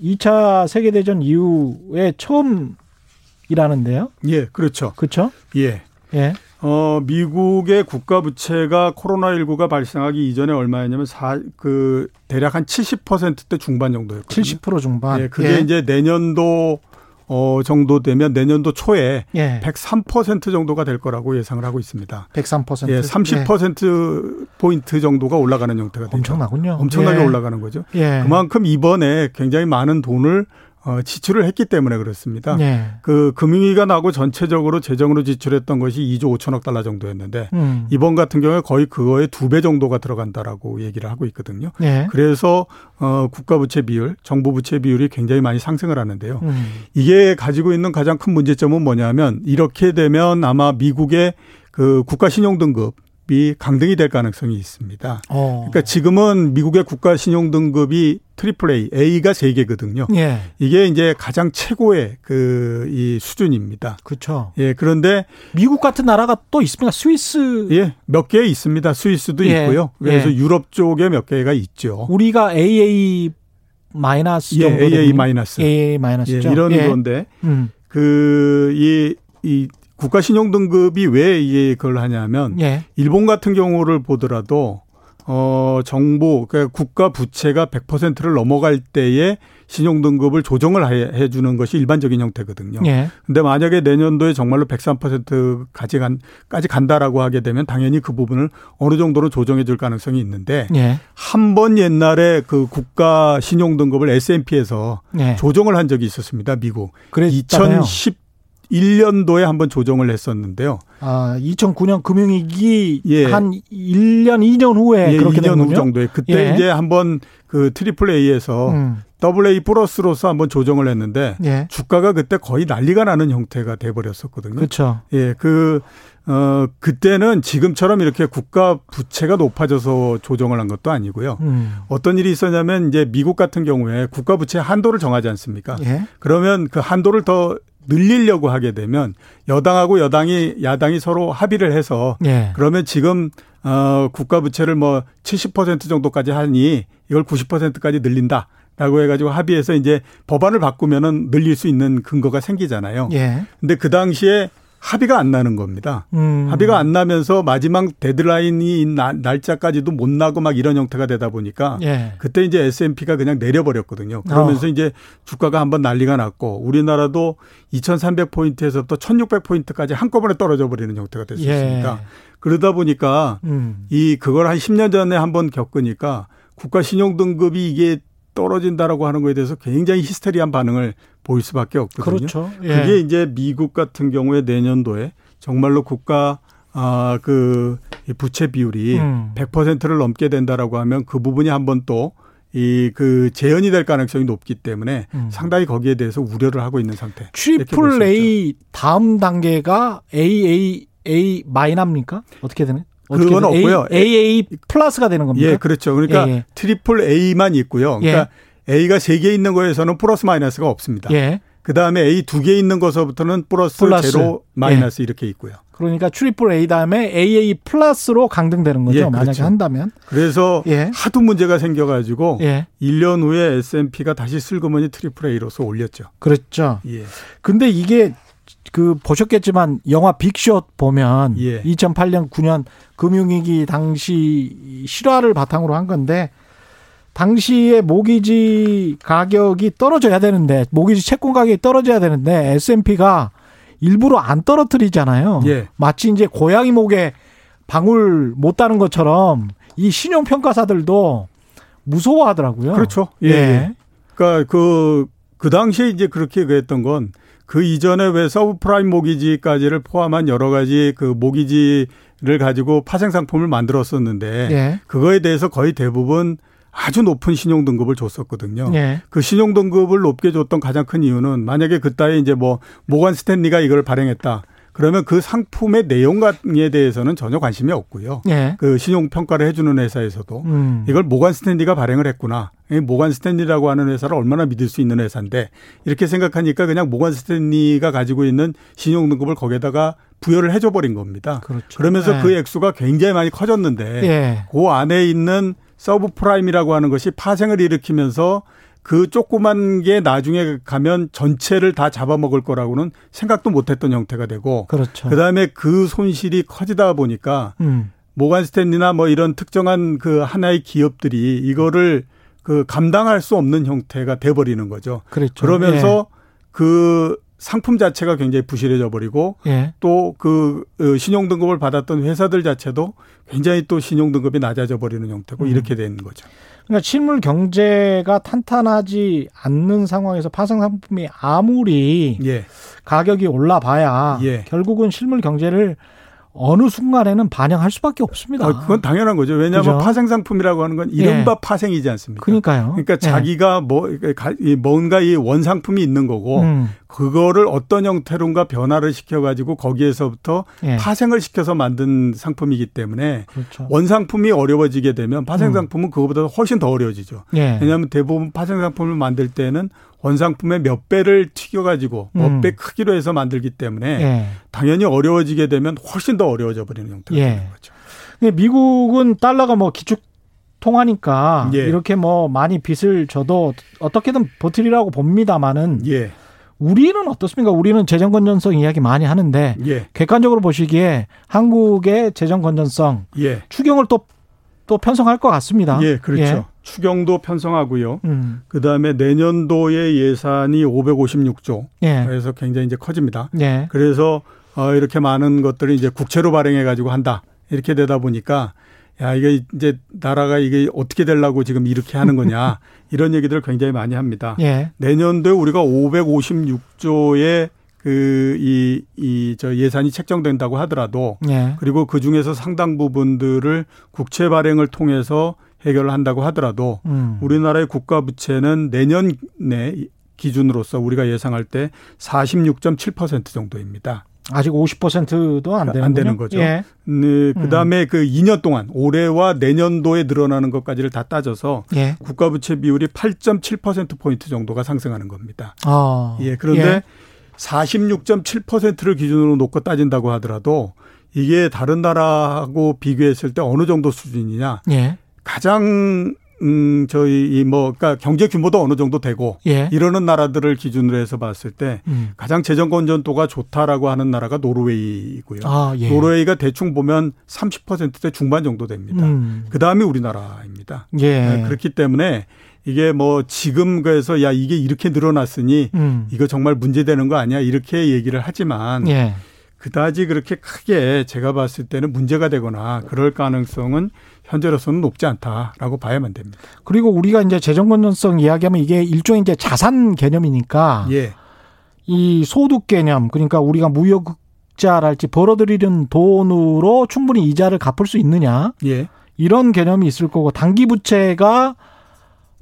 2차 세계 대전 이후에 처음이라는데요. 예. 그렇죠. 그렇죠? 예. 예. 어, 미국의 국가 부채가 코로나19가 발생하기 이전에 얼마였냐면 사, 그 대략 한 70%대 중반 정도였거든요. 70% 중반. 예, 그게 이제 내년도 어 정도 되면 내년도 초에 예. 103% 정도가 될 거라고 예상을 하고 있습니다. 103%. 예, 30% 포인트 정도가 올라가는 형태가 되죠. 엄청나군요. 엄청나게 예. 올라가는 거죠. 예. 그만큼 이번에 굉장히 많은 돈을 어, 지출을 했기 때문에 그렇습니다. 예. 그 금융위기가 나고 전체적으로 재정으로 지출했던 것이 2조 5천억 달러 정도였는데 음. 이번 같은 경우에 거의 그거의 두 배 정도가 들어간다라고 얘기를 하고 있거든요. 예. 그래서 어 국가 부채 비율, 정부 부채 비율이 굉장히 많이 상승을 하는데요. 음. 이게 가지고 있는 가장 큰 문제점은 뭐냐면 이렇게 되면 아마 미국의 그 국가 신용 등급 이 강등이 될 가능성이 있습니다. 어. 그러니까 지금은 미국의 국가 신용 등급이 트리플 A, A가 세 개거든요. 예. 이게 이제 가장 최고의 그 이 수준입니다. 그렇죠. 예, 그런데 미국 같은 나라가 또 있습니다. 스위스 예, 몇 개 있습니다. 스위스도 예, 있고요. 그래서 예. 유럽 쪽에 몇 개가 있죠. 우리가 AA 마이너스 예, 정도 AA 마이너스. AA 예, 마이너스죠. 이런 예. 건데 음. 그이이 국가 신용 등급이 왜 이게 그걸 하냐면 예. 일본 같은 경우를 보더라도 어 정부 그러니까 국가 부채가 100%를 넘어갈 때에 신용 등급을 조정을 해, 해 주는 것이 일반적인 형태거든요. 예. 근데 만약에 내년도에 정말로 103%까지 간 까지 간다라고 하게 되면 당연히 그 부분을 어느 정도는 조정해 줄 가능성이 있는데 예. 한번 옛날에 그 국가 신용 등급을 S&P에서 예. 조정을 한 적이 있었습니다. 미국. 그랬잖아요. 2011년도에 한번 조정을 했었는데요. 아, 2009년 금융위기 예. 한 1년, 2년 후에 예, 그렇게 2년 후. 정도에 그때 예. 이제 한번 그 트리플 A에서 음. AA 플러스로서 한번 조정을 했는데 예. 주가가 그때 거의 난리가 나는 형태가 돼 버렸었거든요. 그렇죠. 예, 그, 어, 그때는 지금처럼 이렇게 국가 부채가 높아져서 조정을 한 것도 아니고요. 음. 어떤 일이 있었냐면 이제 미국 같은 경우에 국가 부채 한도를 정하지 않습니까? 예. 그러면 그 한도를 더 늘리려고 하게 되면 여당하고 여당이 야당이 서로 합의를 해서 예. 그러면 지금 어 국가 부채를 뭐 70% 정도까지 하니 이걸 90%까지 늘린다. 라고 해가지고 합의해서 이제 법안을 바꾸면은 늘릴 수 있는 근거가 생기잖아요. 예. 근데 그 당시에 합의가 안 나는 겁니다. 음. 합의가 안 나면서 마지막 데드라인이 나- 날짜까지도 못 나고 막 이런 형태가 되다 보니까 예. 그때 이제 S&P가 그냥 내려버렸거든요. 그러면서 어. 이제 주가가 한번 난리가 났고 우리나라도 2,300포인트에서부터 1,600포인트까지 한꺼번에 떨어져 버리는 형태가 됐었습니다. 예. 그러다 보니까 음. 이 그걸 한 10년 전에 한번 겪으니까 국가 신용 등급이 이게 떨어진다라고 하는 거에 대해서 굉장히 히스테리한 반응을 보일 수밖에 없거든요. 그렇죠. 예. 그게 이제 미국 같은 경우에 내년도에 정말로 국가 아, 그 부채 비율이 음. 100%를 넘게 된다라고 하면 그 부분이 한번 또 이 그 재현이 될 가능성이 높기 때문에 음. 상당히 거기에 대해서 우려를 하고 있는 상태. 트리플 A 다음 단계가 AA 마이너스입니까? 어떻게 되는? 그건? 없고요. A, AA 플러스가 되는 겁니까? 예, 그렇죠. 그러니까 예, 예. 트리플 A만 있고요. 그러니까 A가 세 개 있는 거에서는 플러스 마이너스가 없습니다. 예. 그 다음에 A 두 개 있는 거서부터는 플러스, 플러스. 제로, 마이너스 이렇게 있고요. 그러니까 트리플 A 다음에 AA 플러스로 강등되는 거죠. 예, 만약에 그렇죠. 한다면. 그래서 예. 하도 문제가 생겨가지고 예. 1년 후에 S&P가 다시 슬그머니 트리플 A로서 올렸죠. 그렇죠. 예. 근데 이게 그 보셨겠지만 영화 빅숏 보면 예. 2008년 9년 금융위기 당시 실화를 바탕으로 한 건데 당시에 모기지 가격이 떨어져야 되는데 모기지 채권 가격이 떨어져야 되는데 S&P가 일부러 안 떨어뜨리잖아요. 예. 마치 이제 고양이 목에 방울 못 따는 것처럼 이 신용 평가사들도 무서워하더라고요. 그렇죠. 예. 예. 그러니까 그, 그 당시에 이제 그렇게 그랬던 건 그 이전에 왜 서브프라임 모기지까지를 포함한 여러 가지 그 모기지를 가지고 파생 상품을 만들었었는데 예. 그거에 대해서 거의 대부분 아주 높은 신용 등급을 줬었거든요. 예. 그 신용 등급을 높게 줬던 가장 큰 이유는 만약에 그따위 이제 뭐 모건 스탠리가 이걸 발행했다. 그러면 그 상품의 내용에 대해서는 전혀 관심이 없고요. 예. 그 신용 평가를 해주는 회사에서도 음. 이걸 모건 스탠리가 발행을 했구나. 이 모건 스탠리라고 하는 회사를 얼마나 믿을 수 있는 회사인데 이렇게 생각하니까 그냥 모건 스탠리가 가지고 있는 신용 등급을 거기에다가 부여를 해줘 버린 겁니다. 그렇죠. 그러면서 예. 그 액수가 굉장히 많이 커졌는데 예. 그 안에 있는 서브프라임이라고 하는 것이 파생을 일으키면서 그 조그만 게 나중에 가면 전체를 다 잡아먹을 거라고는 생각도 못했던 형태가 되고 그렇죠. 그다음에 그 손실이 커지다 보니까 음. 모간 스탠리나 뭐 이런 특정한 그 하나의 기업들이 이거를 그 감당할 수 없는 형태가 돼 버리는 거죠. 그렇죠. 그러면서 그 상품 자체가 굉장히 부실해져 버리고 예. 예. 또그 신용 등급을 받았던 회사들 자체도 굉장히 또 신용 등급이 낮아져 버리는 형태고 음. 이렇게 되는 거죠. 그러니까 실물 경제가 탄탄하지 않는 상황에서 파생 상품이 아무리 예. 가격이 올라봐야 예. 결국은 실물 경제를 어느 순간에는 반영할 수밖에 없습니다. 아, 그건 당연한 거죠. 왜냐하면 그죠? 파생 상품이라고 하는 건 이른바 파생이지 않습니까? 그러니까요. 그러니까 예. 자기가 뭐 가- 이 뭔가 이 원상품이 있는 거고 음. 그거를 어떤 형태론가 변화를 시켜 가지고 거기에서부터 예. 파생을 시켜서 만든 상품이기 때문에 그렇죠. 원상품이 어려워지게 되면 파생 음. 상품은 그거보다 훨씬 더 어려워지죠. 예. 왜냐하면 대부분 파생 상품을 만들 때는 원상품의 몇 배를 튀겨가지고 음. 몇배 크기로 해서 만들기 때문에 예. 당연히 어려워지게 되면 훨씬 더 어려워져 버리는 형태가 예. 되는 거죠. 근데 미국은 달러가 뭐 기축 통하니까 예. 이렇게 뭐 많이 빚을 져도 어떻게든 버티리라고 봅니다만은 예, 우리는 어떻습니까? 우리는 재정 건전성 이야기 많이 하는데 예, 객관적으로 보시기에 한국의 재정 건전성 예, 추경을 또 또 편성할 것 같습니다. 예, 그렇죠. 추경도 편성하고요. 음. 그 다음에 내년도의 예산이 556조. 예. 그래서 굉장히 이제 커집니다. 예. 그래서 어 이렇게 많은 것들을 이제 국채로 발행해 가지고 한다. 이렇게 되다 보니까 야 이게 이제 나라가 이게 어떻게 되려고 지금 이렇게 하는 거냐 *laughs* 이런 얘기들을 굉장히 많이 합니다. 예. 내년도에 우리가 556조의 그 이 이 저 예산이 책정된다고 하더라도 예. 그리고 그 중에서 상당 부분들을 국채 발행을 통해서 해결을 한다고 하더라도 음. 우리나라의 국가 부채는 내년에 기준으로서 우리가 예상할 때 46.7% 정도입니다. 아직 50%도 안 되는 안 되는 거죠. 예. 네, 그다음에 그 2년 동안 올해와 내년도에 늘어나는 것까지를 다 따져서 예. 국가 부채 비율이 8.7% 포인트 정도가 상승하는 겁니다. 아. 예, 그런데 예. 46.7%를 기준으로 놓고 따진다고 하더라도 이게 다른 나라하고 비교했을 때 어느 정도 수준이냐? 예. 가장 음 저희 이 뭐 그러니까 경제 규모도 어느 정도 되고 예. 이러는 나라들을 기준으로 해서 봤을 때 음. 가장 재정 건전도가 좋다라고 하는 나라가 노르웨이이고요. 아, 예. 노르웨이가 대충 보면 30%대 중반 정도 됩니다. 음. 그 다음이 우리나라입니다. 예. 네, 그렇기 때문에 이게 뭐 지금 그래서 야 이게 이렇게 늘어났으니 음. 이거 정말 문제되는 거 아니야 이렇게 얘기를 하지만 예. 그다지 그렇게 크게 제가 봤을 때는 문제가 되거나 그럴 가능성은 현재로서는 높지 않다라고 봐야만 됩니다. 그리고 우리가 이제 재정 건전성 이야기하면 이게 일종의 이제 자산 개념이니까 예, 이 소득 개념 그러니까 우리가 무역 적자랄지 벌어들이는 돈으로 충분히 이자를 갚을 수 있느냐 예. 이런 개념이 있을 거고 단기 부채가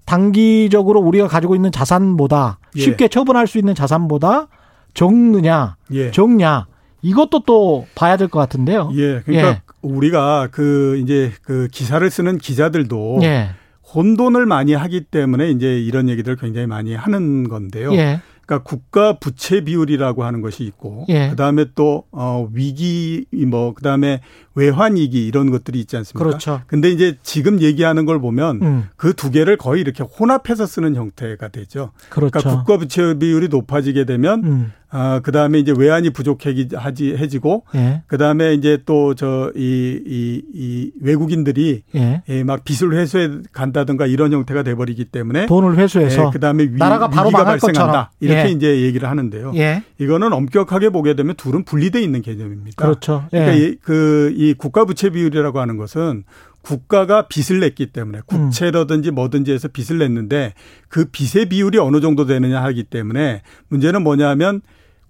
단기적으로 우리가 가지고 있는 자산보다 예. 쉽게 처분할 수 있는 자산보다 적느냐 예. 적냐 이것도 또 봐야 될 것 같은데요. 예. 그러니까 예. 우리가 그 이제 그 기사를 쓰는 기자들도 예. 혼돈을 많이 하기 때문에 이제 이런 얘기들을 굉장히 많이 하는 건데요. 예. 그러니까 국가 부채 비율이라고 하는 것이 있고 예. 그다음에 또 어, 위기 뭐 그다음에 외환 위기 이런 것들이 있지 않습니까? 그렇죠. 근데 이제 지금 얘기하는 걸 보면 음. 그두 개를 거의 이렇게 혼합해서 쓰는 형태가 되죠. 그렇죠. 그러니까 국가 부채 비율이 높아지게 되면 음. 아 그 다음에 이제 외환이 부족해지 해지고 예. 그 다음에 이제 또 저 이 이 이 외국인들이 예. 예, 막 빚을 회수해 간다든가 이런 형태가 돼 버리기 때문에 돈을 회수해서 예, 그 다음에 위, 나라가 바로 망할 발생한다. 것처럼. 이렇게 예. 이제 얘기를 하는데요. 예. 이거는 엄격하게 보게 되면 둘은 분리돼 있는 개념입니다. 그렇죠. 예. 그러니까 그 이 국가 부채 비율이라고 하는 것은 국가가 빚을 냈기 때문에 국채라든지 뭐든지 해서 빚을 냈는데 그 빚의 비율이 어느 정도 되느냐 하기 때문에 문제는 뭐냐면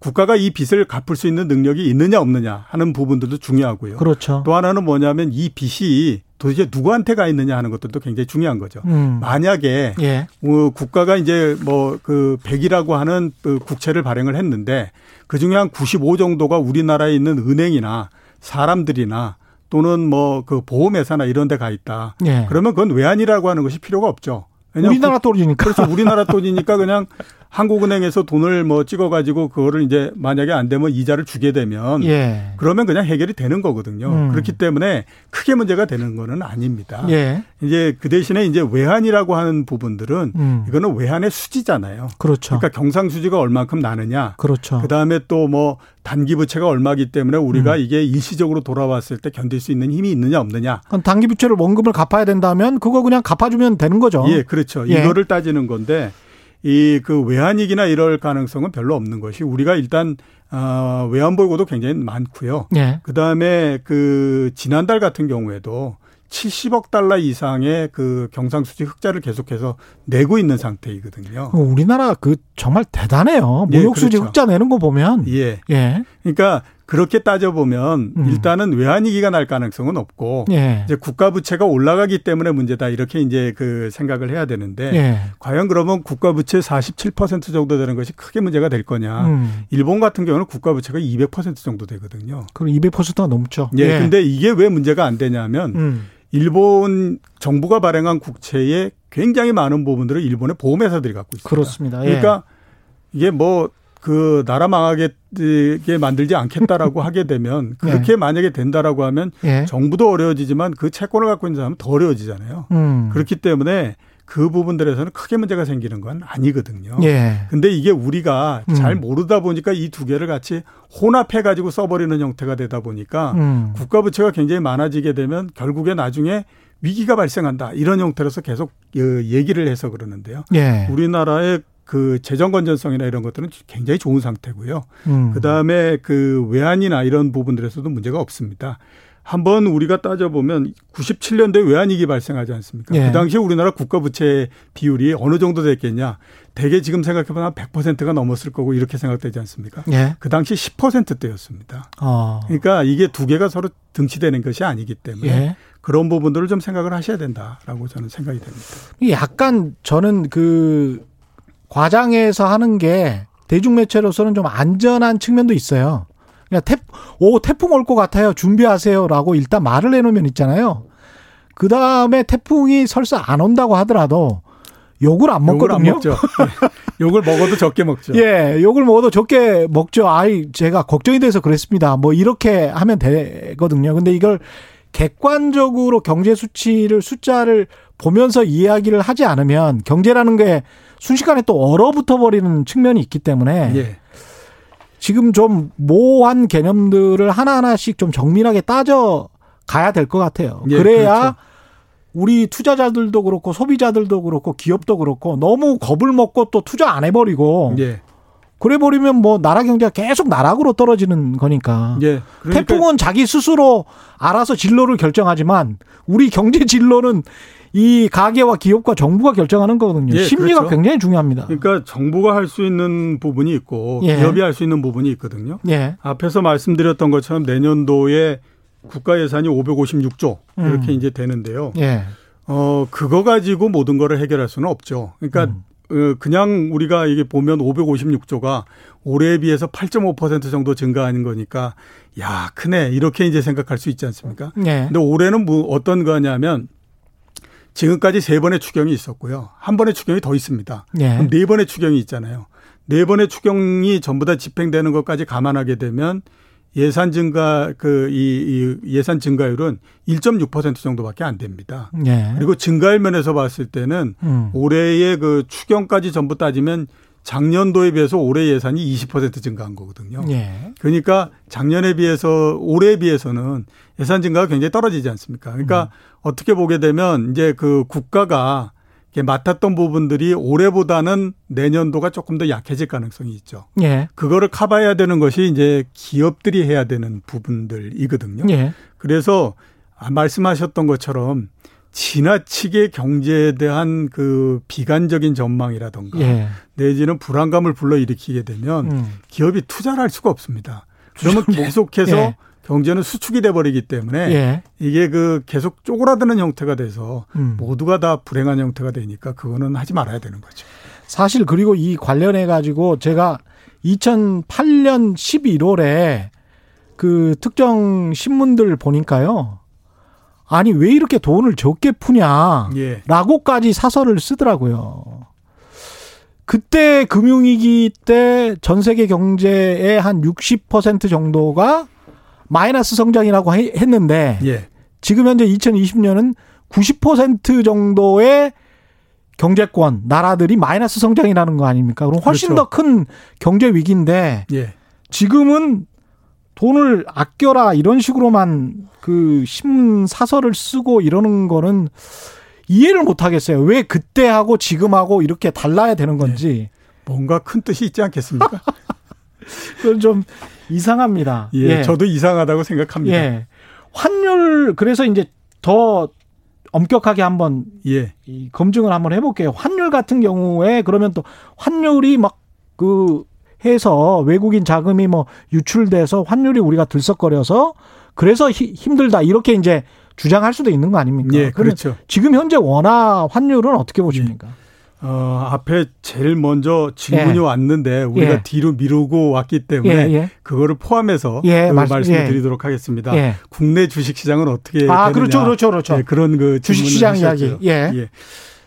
국가가 이 빚을 갚을 수 있는 능력이 있느냐 없느냐 하는 부분들도 중요하고요. 그렇죠. 또 하나는 뭐냐면 이 빚이 도대체 누구한테 가 있느냐 하는 것들도 굉장히 중요한 거죠. 음. 만약에 예. 어, 국가가 이제 뭐 그 100이라고 하는 그 국채를 발행을 했는데 그 중에 한 95 정도가 우리나라에 있는 은행이나 사람들이나 또는 뭐 그 보험회사나 이런 데 가 있다. 예. 그러면 그건 외환이라고 하는 것이 필요가 없죠. 왜냐하면 우리나라 돈이니까. 그래서 우리나라 돈이니까 그냥 한국은행에서 돈을 뭐 찍어가지고 그거를 이제 만약에 안 되면 이자를 주게 되면 예. 그러면 그냥 해결이 되는 거거든요. 음. 그렇기 때문에 크게 문제가 되는 거는 아닙니다. 예. 이제 그 대신에 이제 외환이라고 하는 부분들은 음. 이거는 외환의 수지잖아요. 그렇죠. 그러니까 경상수지가 얼만큼 나느냐. 그렇죠. 그 다음에 또 뭐 단기 부채가 얼마기 때문에 우리가 음. 이게 일시적으로 돌아왔을 때 견딜 수 있는 힘이 있느냐 없느냐. 그럼 단기 부채를 원금을 갚아야 된다면 그거 그냥 갚아주면 되는 거죠. 예, 그렇죠. 예. 이거를 따지는 건데 이 그 외환위기나 이럴 가능성은 별로 없는 것이 우리가 일단 어, 외환 보고도 굉장히 많고요. 예. 그 다음에 그 지난달 같은 경우에도 70억 달러 이상의 그 경상수지 흑자를 계속해서 내고 있는 상태이거든요. 어, 우리나라 그 정말 대단해요. 예, 무역수지 그렇죠. 흑자 내는 거 보면. 예. 예. 그러니까 그렇게 따져보면 음. 일단은 외환위기가 날 가능성은 없고 예. 이제 국가 부채가 올라가기 때문에 문제다 이렇게 이제 그 생각을 해야 되는데 예. 과연 그러면 국가 부채 47% 정도 되는 것이 크게 문제가 될 거냐? 음. 일본 같은 경우는 국가 부채가 200% 정도 되거든요. 그럼 200%가 넘죠. 예. 근데 이게 왜 문제가 안 되냐면 음. 일본 정부가 발행한 국채의 굉장히 많은 부분들을 일본의 보험회사들이 갖고 있습니다. 그렇습니다. 예. 그러니까 이게 뭐 그 나라 망하게 만들지 않겠다라고 *laughs* 하게 되면 그렇게 만약에 된다라고 하면 예. 정부도 어려워지지만 그 채권을 갖고 있는 사람은 더 어려워지잖아요. 음. 그렇기 때문에 그 부분들에서는 크게 문제가 생기는 건 아니거든요. 예. 근데 이게 우리가 음. 잘 모르다 보니까 이 두 개를 같이 혼합해 가지고 써버리는 형태가 되다 보니까 음. 국가 부채가 굉장히 많아지게 되면 결국에 나중에 위기가 발생한다 이런 형태로서 계속 어, 얘기를 해서 그러는데요. 예. 우리나라의 그 재정 건전성이나 이런 것들은 굉장히 좋은 상태고요. 음. 그다음에 그 외환이나 이런 부분들에서도 문제가 없습니다. 한번 우리가 따져보면 97년도에 외환위기 발생하지 않습니까? 예. 그 당시에 우리나라 국가부채 비율이 어느 정도 됐겠냐. 대개 지금 생각해보면 100%가 넘었을 거고 이렇게 생각되지 않습니까? 예. 그 당시 10%대였습니다. 어. 그러니까 이게 두 개가 서로 등치되는 것이 아니기 때문에 예. 그런 부분들을 좀 생각을 하셔야 된다라고 저는 생각이 됩니다. 약간 저는 그 과장해서 하는 게 대중매체로서는 좀 안전한 측면도 있어요. 그냥 태, 오, 태풍 올 것 같아요. 준비하세요 라고 일단 말을 해놓으면 있잖아요. 그 다음에 태풍이 설사 안 온다고 하더라도 욕을 안 욕을 안 먹거든요. 먹죠. *laughs* 예. 욕을 먹어도 적게 먹죠. 예, 욕을 먹어도 적게 먹죠. 아이, 제가 걱정이 돼서 그랬습니다. 뭐 이렇게 하면 되거든요. 근데 이걸 객관적으로 경제 수치를 숫자를 보면서 이야기를 하지 않으면 경제라는 게 순식간에 또 얼어붙어 버리는 측면이 있기 때문에 예. 지금 좀 모호한 개념들을 하나하나씩 좀 정밀하게 따져 가야 될 것 같아요. 예, 그래야 그렇죠. 우리 투자자들도 그렇고 소비자들도 그렇고 기업도 그렇고 너무 겁을 먹고 또 투자 안 해버리고 예. 그래 버리면 뭐 나라 경제가 계속 나락으로 떨어지는 거니까. 예. 그러니까 태풍은 자기 스스로 알아서 진로를 결정하지만 우리 경제 진로는 이 가계와 기업과 정부가 결정하는 거거든요. 예, 심리가 그렇죠. 굉장히 중요합니다. 그러니까 정부가 할 수 있는 부분이 있고 예. 기업이 할 수 있는 부분이 있거든요. 예. 앞에서 말씀드렸던 것처럼 내년도에 국가 예산이 556조 이렇게 음. 이제 되는데요. 예. 어 그거 가지고 모든 거를 해결할 수는 없죠. 그러니까 음. 어, 그냥 우리가 이게 보면 556조가 올해에 비해서 8.5% 정도 증가하는 거니까 야 크네 이렇게 이제 생각할 수 있지 않습니까? 예. 근데 올해는 뭐 어떤 거냐면 지금까지 세 번의 추경이 있었고요. 한 번의 추경이 더 있습니다. 예. 그럼 네 번의 추경이 있잖아요. 네 번의 추경이 전부 다 집행되는 것까지 감안하게 되면 예산 증가 그이 예산 증가율은 1.6% 정도밖에 안 됩니다. 예. 그리고 증가율 면에서 봤을 때는 음. 올해의 그 추경까지 전부 따지면 작년도에 비해서 올해 예산이 20% 증가한 거거든요. 예. 그러니까 작년에 비해서 올해에 비해서는 예산 증가가 굉장히 떨어지지 않습니까? 그러니까 음. 어떻게 보게 되면 이제 그 국가가 맡았던 부분들이 올해보다는 내년도가 조금 더 약해질 가능성이 있죠. 예. 그거를 커버해야 되는 것이 이제 기업들이 해야 되는 부분들이거든요. 예. 그래서 아, 말씀하셨던 것처럼 지나치게 경제에 대한 그 비관적인 전망이라던가 예. 내지는 불안감을 불러일으키게 되면 음. 기업이 투자를 할 수가 없습니다. 그러면 계속해서 예. 경제는 수축이 돼 버리기 때문에 예. 이게 그 계속 쪼그라드는 형태가 돼서 음. 모두가 다 불행한 형태가 되니까 그거는 하지 말아야 되는 거죠. 사실 그리고 이 관련해 가지고 제가 2008년 11월에 그 특정 신문들 보니까요. 아니 왜 이렇게 돈을 적게 푸냐. 예. 라고까지 사설을 쓰더라고요. 그때 금융위기 때 전 세계 경제의 한 60% 정도가 마이너스 성장이라고 해- 했는데 예. 지금 현재 2020년은 90% 정도의 경제권 나라들이 마이너스 성장이라는 거 아닙니까? 그럼 훨씬 그렇죠. 더큰 경제 위기인데 예. 지금은 돈을 아껴라 이런 식으로만 그 신문 사설을 쓰고 이러는 거는 이해를 못 하겠어요. 왜 그때 하고 지금 하고 이렇게 달라야 되는 건지. 뭔가 큰 뜻이 있지 않겠습니까? *laughs* 그건 좀 이상합니다. 예. 저도 이상하다고 생각합니다. 예. 환율 그래서 이제 더 엄격하게 한번 예. 이 검증을 한번 해볼게요. 환율 같은 경우에 그러면 또 환율이 막 그 해서 외국인 자금이 뭐 유출돼서 환율이 우리가 들썩거려서 그래서 히- 힘들다 이렇게 이제 주장할 수도 있는 거 아닙니까? 예, 그렇죠. 지금 현재 원화 환율은 어떻게 보십니까? 어, 앞에 제일 먼저 질문이 예. 왔는데 우리가 예. 뒤로 미루고 왔기 예, 때문에 예. 그거를 포함해서 예, 그 말씀- 말씀을 예. 드리도록 하겠습니다. 예. 국내 주식 시장은 어떻게 아, 되느냐. 그렇죠, 그렇죠, 그렇죠. 예, 그런 그 주식 시장. 이야기. 예.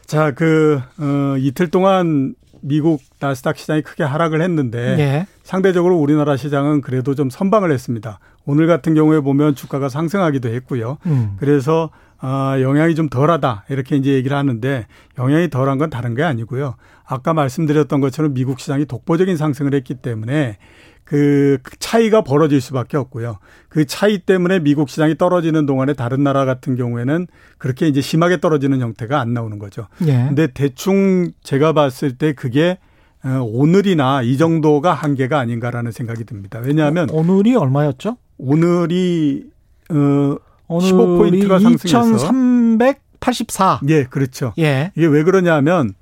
자, 그 어, 이틀 동안 미국 나스닥 시장이 크게 하락을 했는데 예. 상대적으로 우리나라 시장은 그래도 좀 선방을 했습니다. 오늘 같은 경우에 보면 주가가 상승하기도 했고요. 음. 그래서 아, 영향이 좀 덜하다 이렇게 이제 얘기를 하는데 영향이 덜한 건 다른 게 아니고요. 아까 말씀드렸던 것처럼 미국 시장이 독보적인 상승을 했기 때문에 그 차이가 벌어질 수밖에 없고요. 그 차이 때문에 미국 시장이 떨어지는 동안에 다른 나라 같은 경우에는 그렇게 이제 심하게 떨어지는 형태가 안 나오는 거죠. 예. 근데 대충 제가 봤을 때 그게 어, 오늘이나 이 정도가 한계가 아닌가라는 생각이 듭니다. 왜냐하면 오늘이 얼마였죠? 오늘이 어 오늘이 15포인트가 상승해서 2384. 예, 그렇죠. 예. 이게 왜 그러냐면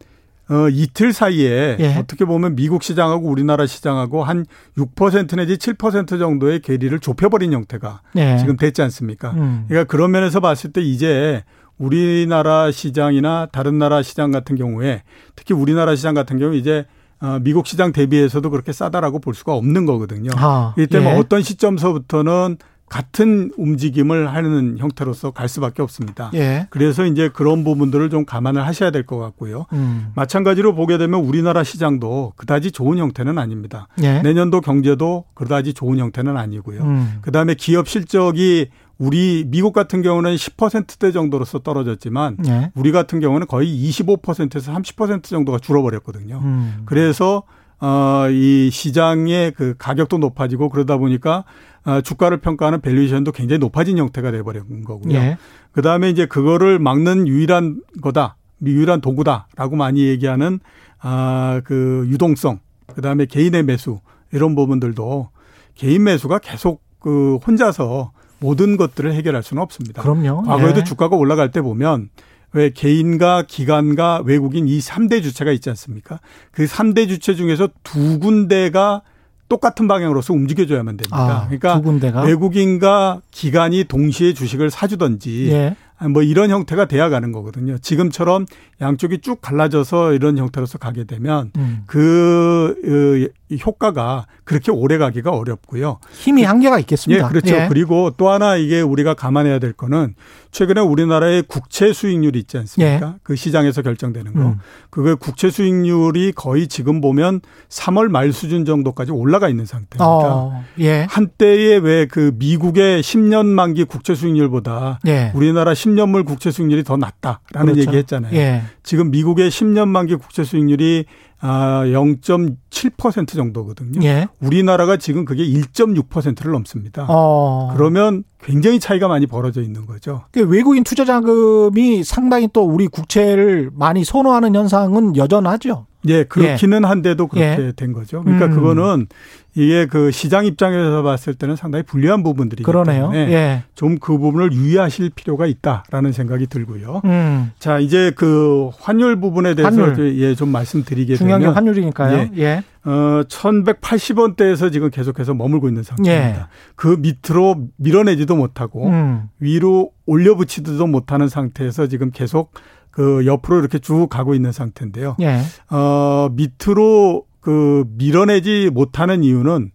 어 이틀 사이에 예. 어떻게 보면 미국 시장하고 우리나라 시장하고 한 6% 내지 7% 정도의 괴리를 좁혀버린 형태가 예. 지금 됐지 않습니까? 음. 그러니까 그런 면에서 봤을 때 이제 우리나라 시장이나 다른 나라 시장 같은 경우에 특히 우리나라 시장 같은 경우 이제 어, 미국 시장 대비해서도 그렇게 싸다라고 볼 수가 없는 거거든요. 아, 이기 때문에 예. 어떤 시점서부터는 같은 움직임을 하는 형태로서 갈 수밖에 없습니다. 예. 그래서 이제 그런 부분들을 좀 감안을 하셔야 될 것 같고요. 음. 마찬가지로 보게 되면 우리나라 시장도 그다지 좋은 형태는 아닙니다. 예. 내년도 경제도 그다지 좋은 형태는 아니고요. 음. 그다음에 기업 실적이 우리 미국 같은 경우는 10%대 정도로서 떨어졌지만 예. 우리 같은 경우는 거의 25%에서 30% 정도가 줄어버렸거든요. 음. 그래서 어, 이 시장의 그 가격도 높아지고 그러다 보니까 어, 주가를 평가하는 밸류에이션도 굉장히 높아진 형태가 돼버린 거고요. 예. 그 다음에 이제 그거를 막는 유일한 거다, 유일한 도구다라고 많이 얘기하는 아, 그 유동성, 그 다음에 개인의 매수 이런 부분들도 개인 매수가 계속 그 혼자서 모든 것들을 해결할 수는 없습니다. 그럼요. 과거에도 예. 주가가 올라갈 때 보면 왜 개인과 기관과 외국인 이 3대 주체가 있지 않습니까? 그 3대 주체 중에서 두 군데가 똑같은 방향으로서 움직여줘야만 됩니다. 아, 그러니까 외국인과 기관이 동시에 주식을 사주든지 예. 뭐 이런 형태가 돼야 가는 거거든요. 지금처럼 양쪽이 쭉 갈라져서 이런 형태로서 가게 되면 음. 그 효과가 그렇게 오래 가기가 어렵고요. 힘이 한계가 있겠습니다. 예, 그렇죠. 예. 그리고 또 하나 이게 우리가 감안해야 될 거는 최근에 우리나라의 국채 수익률이 있지 않습니까? 예. 그 시장에서 결정되는 거. 음. 그거 국채 수익률이 거의 지금 보면 3월 말 수준 정도까지 올라가 있는 상태입니다. 어, 예. 한때에 왜 그 미국의 10년 만기 국채 수익률보다 예. 우리나라 10 년물 국채 수익률이 더 낮다라는 그렇죠. 얘기 했잖아요. 예. 지금 미국의 10년 만기 국채 수익률이 아, 0.7% 정도거든요. 예. 우리나라가 지금 그게 1.6%를 넘습니다. 어. 그러면 굉장히 차이가 많이 벌어져 있는 거죠. 외국인 투자 자금이 상당히 또 우리 국채를 많이 선호하는 현상은 여전하죠. 예, 그렇기는 예. 한데도 그렇게 예. 된 거죠. 그러니까 음. 그거는 이게 그 시장 입장에서 봤을 때는 상당히 불리한 부분들이기 그러네요. 때문에 예. 좀그 부분을 유의하실 필요가 있다라는 생각이 들고요. 음. 자, 이제 그 환율 부분에 대해서 환율. 예, 좀 말씀드리게 중요한 되면 중요한 게 환율이니까요. 예. 예. 어, 1180원대에서 지금 계속해서 머물고 있는 상태입니다. 예. 그 밑으로 밀어내지도 못하고 음. 위로 올려붙이지도 못하는 상태에서 지금 계속 그 옆으로 이렇게 쭉 가고 있는 상태인데요. 예. 어, 밑으로 그 밀어내지 못하는 이유는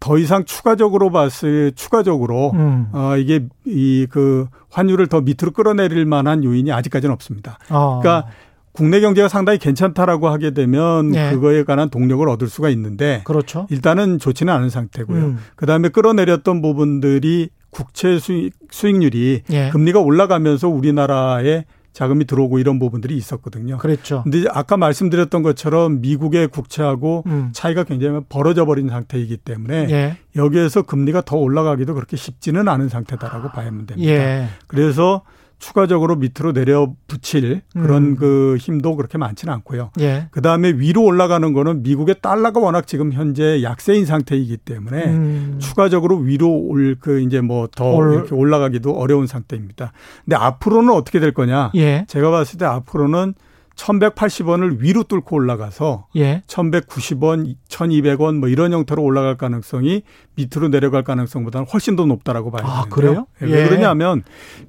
더 이상 추가적으로 봤을 추가적으로 음. 어 이게 이 그 환율을 더 밑으로 끌어내릴 만한 요인이 아직까지는 없습니다. 어. 그러니까 국내 경제가 상당히 괜찮다라고 하게 되면 네. 그거에 관한 동력을 얻을 수가 있는데 그렇죠. 일단은 좋지는 않은 상태고요. 음. 그다음에 끌어내렸던 부분들이 국채 수익, 수익률이 예. 금리가 올라가면서 우리나라에 자금이 들어오고 이런 부분들이 있었거든요. 그렇죠. 근데 아까 말씀드렸던 것처럼 미국의 국채하고 음. 차이가 굉장히 벌어져 버린 상태이기 때문에 예. 여기에서 금리가 더 올라가기도 그렇게 쉽지는 않은 상태다라고 봐야만 됩니다. 예. 그래서 추가적으로 밑으로 내려 붙일 그런 음. 그 힘도 그렇게 많지는 않고요. 예. 그 다음에 위로 올라가는 거는 미국의 달러가 워낙 지금 현재 약세인 상태이기 때문에 음. 추가적으로 위로 올 그 이제 뭐 더 이렇게 올라가기도 어려운 상태입니다. 근데 앞으로는 어떻게 될 거냐? 예. 제가 봤을 때 앞으로는 1180원을 위로 뚫고 올라가서 예. 1190원, 1200원 뭐 이런 형태로 올라갈 가능성이 밑으로 내려갈 가능성보다는 훨씬 더 높다라고 봐야 아, 되는데요. 그래요? 예. 왜 그러냐면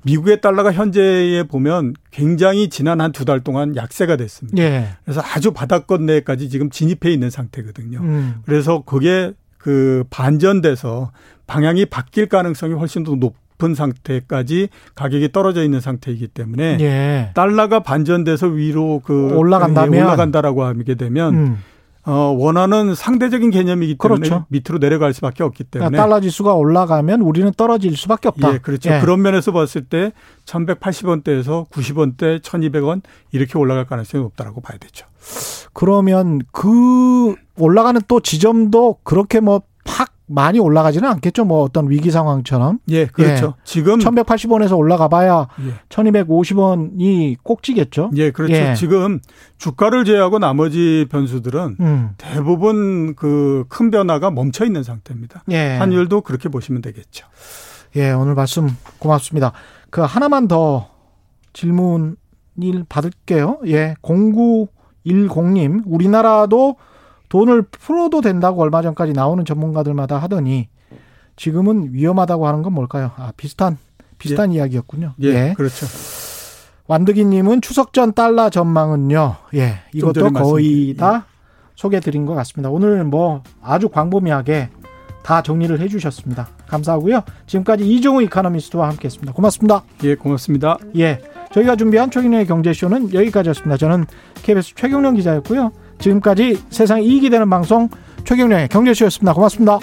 미국의 달러가 현재에 보면 굉장히 지난 한 두 달 동안 약세가 됐습니다. 예. 그래서 아주 바닥권 내까지 지금 진입해 있는 상태거든요. 음. 그래서 그게 그 반전돼서 방향이 바뀔 가능성이 훨씬 더 높, 높은 상태까지 가격이 떨어져 있는 상태이기 때문에 예. 달러가 반전돼서 위로 그 올라간다면 예, 올라간다라고 하게 되면 음. 어, 원하는 상대적인 개념이기 때문에 그렇죠. 밑으로 내려갈 수밖에 없기 때문에 그러니까 달러 지수가 올라가면 우리는 떨어질 수밖에 없다. 예, 그렇죠. 예. 그런 면에서 봤을 때 1180원대에서 90원대, 1200원 이렇게 올라갈 가능성이 높다라고 봐야 되죠. 그러면 그 올라가는 또 지점도 그렇게 뭐팍 많이 올라가지는 않겠죠. 뭐 어떤 위기 상황처럼. 예, 그렇죠. 예. 지금 1180원에서 올라가 봐야 예. 1250원이 꼭지겠죠. 예, 그렇죠. 예. 지금 주가를 제외하고 나머지 변수들은 음. 대부분 그 큰 변화가 멈춰 있는 상태입니다. 예. 환율도 그렇게 보시면 되겠죠. 예, 오늘 말씀 고맙습니다. 그 하나만 더 질문을 받을게요. 예, 0910님, 우리나라도 돈을 풀어도 된다고 얼마 전까지 나오는 전문가들마다 하더니 지금은 위험하다고 하는 건 뭘까요? 아, 비슷한 비슷한 예. 이야기였군요. 예, 예. 그렇죠. 완득이님은 추석 전 달러 전망은요. 예, 이것도 거의 다 예. 소개드린 것 같습니다. 오늘 뭐 아주 광범위하게 다 정리를 해주셨습니다. 감사하고요. 지금까지 이종우 이카노미스트와 함께했습니다. 고맙습니다. 예, 고맙습니다. 예, 저희가 준비한 최경영의 경제쇼는 여기까지였습니다. 저는 KBS 최경영 기자였고요. 지금까지 세상 이익이 되는 방송 최경령의 경제쇼였습니다. 고맙습니다.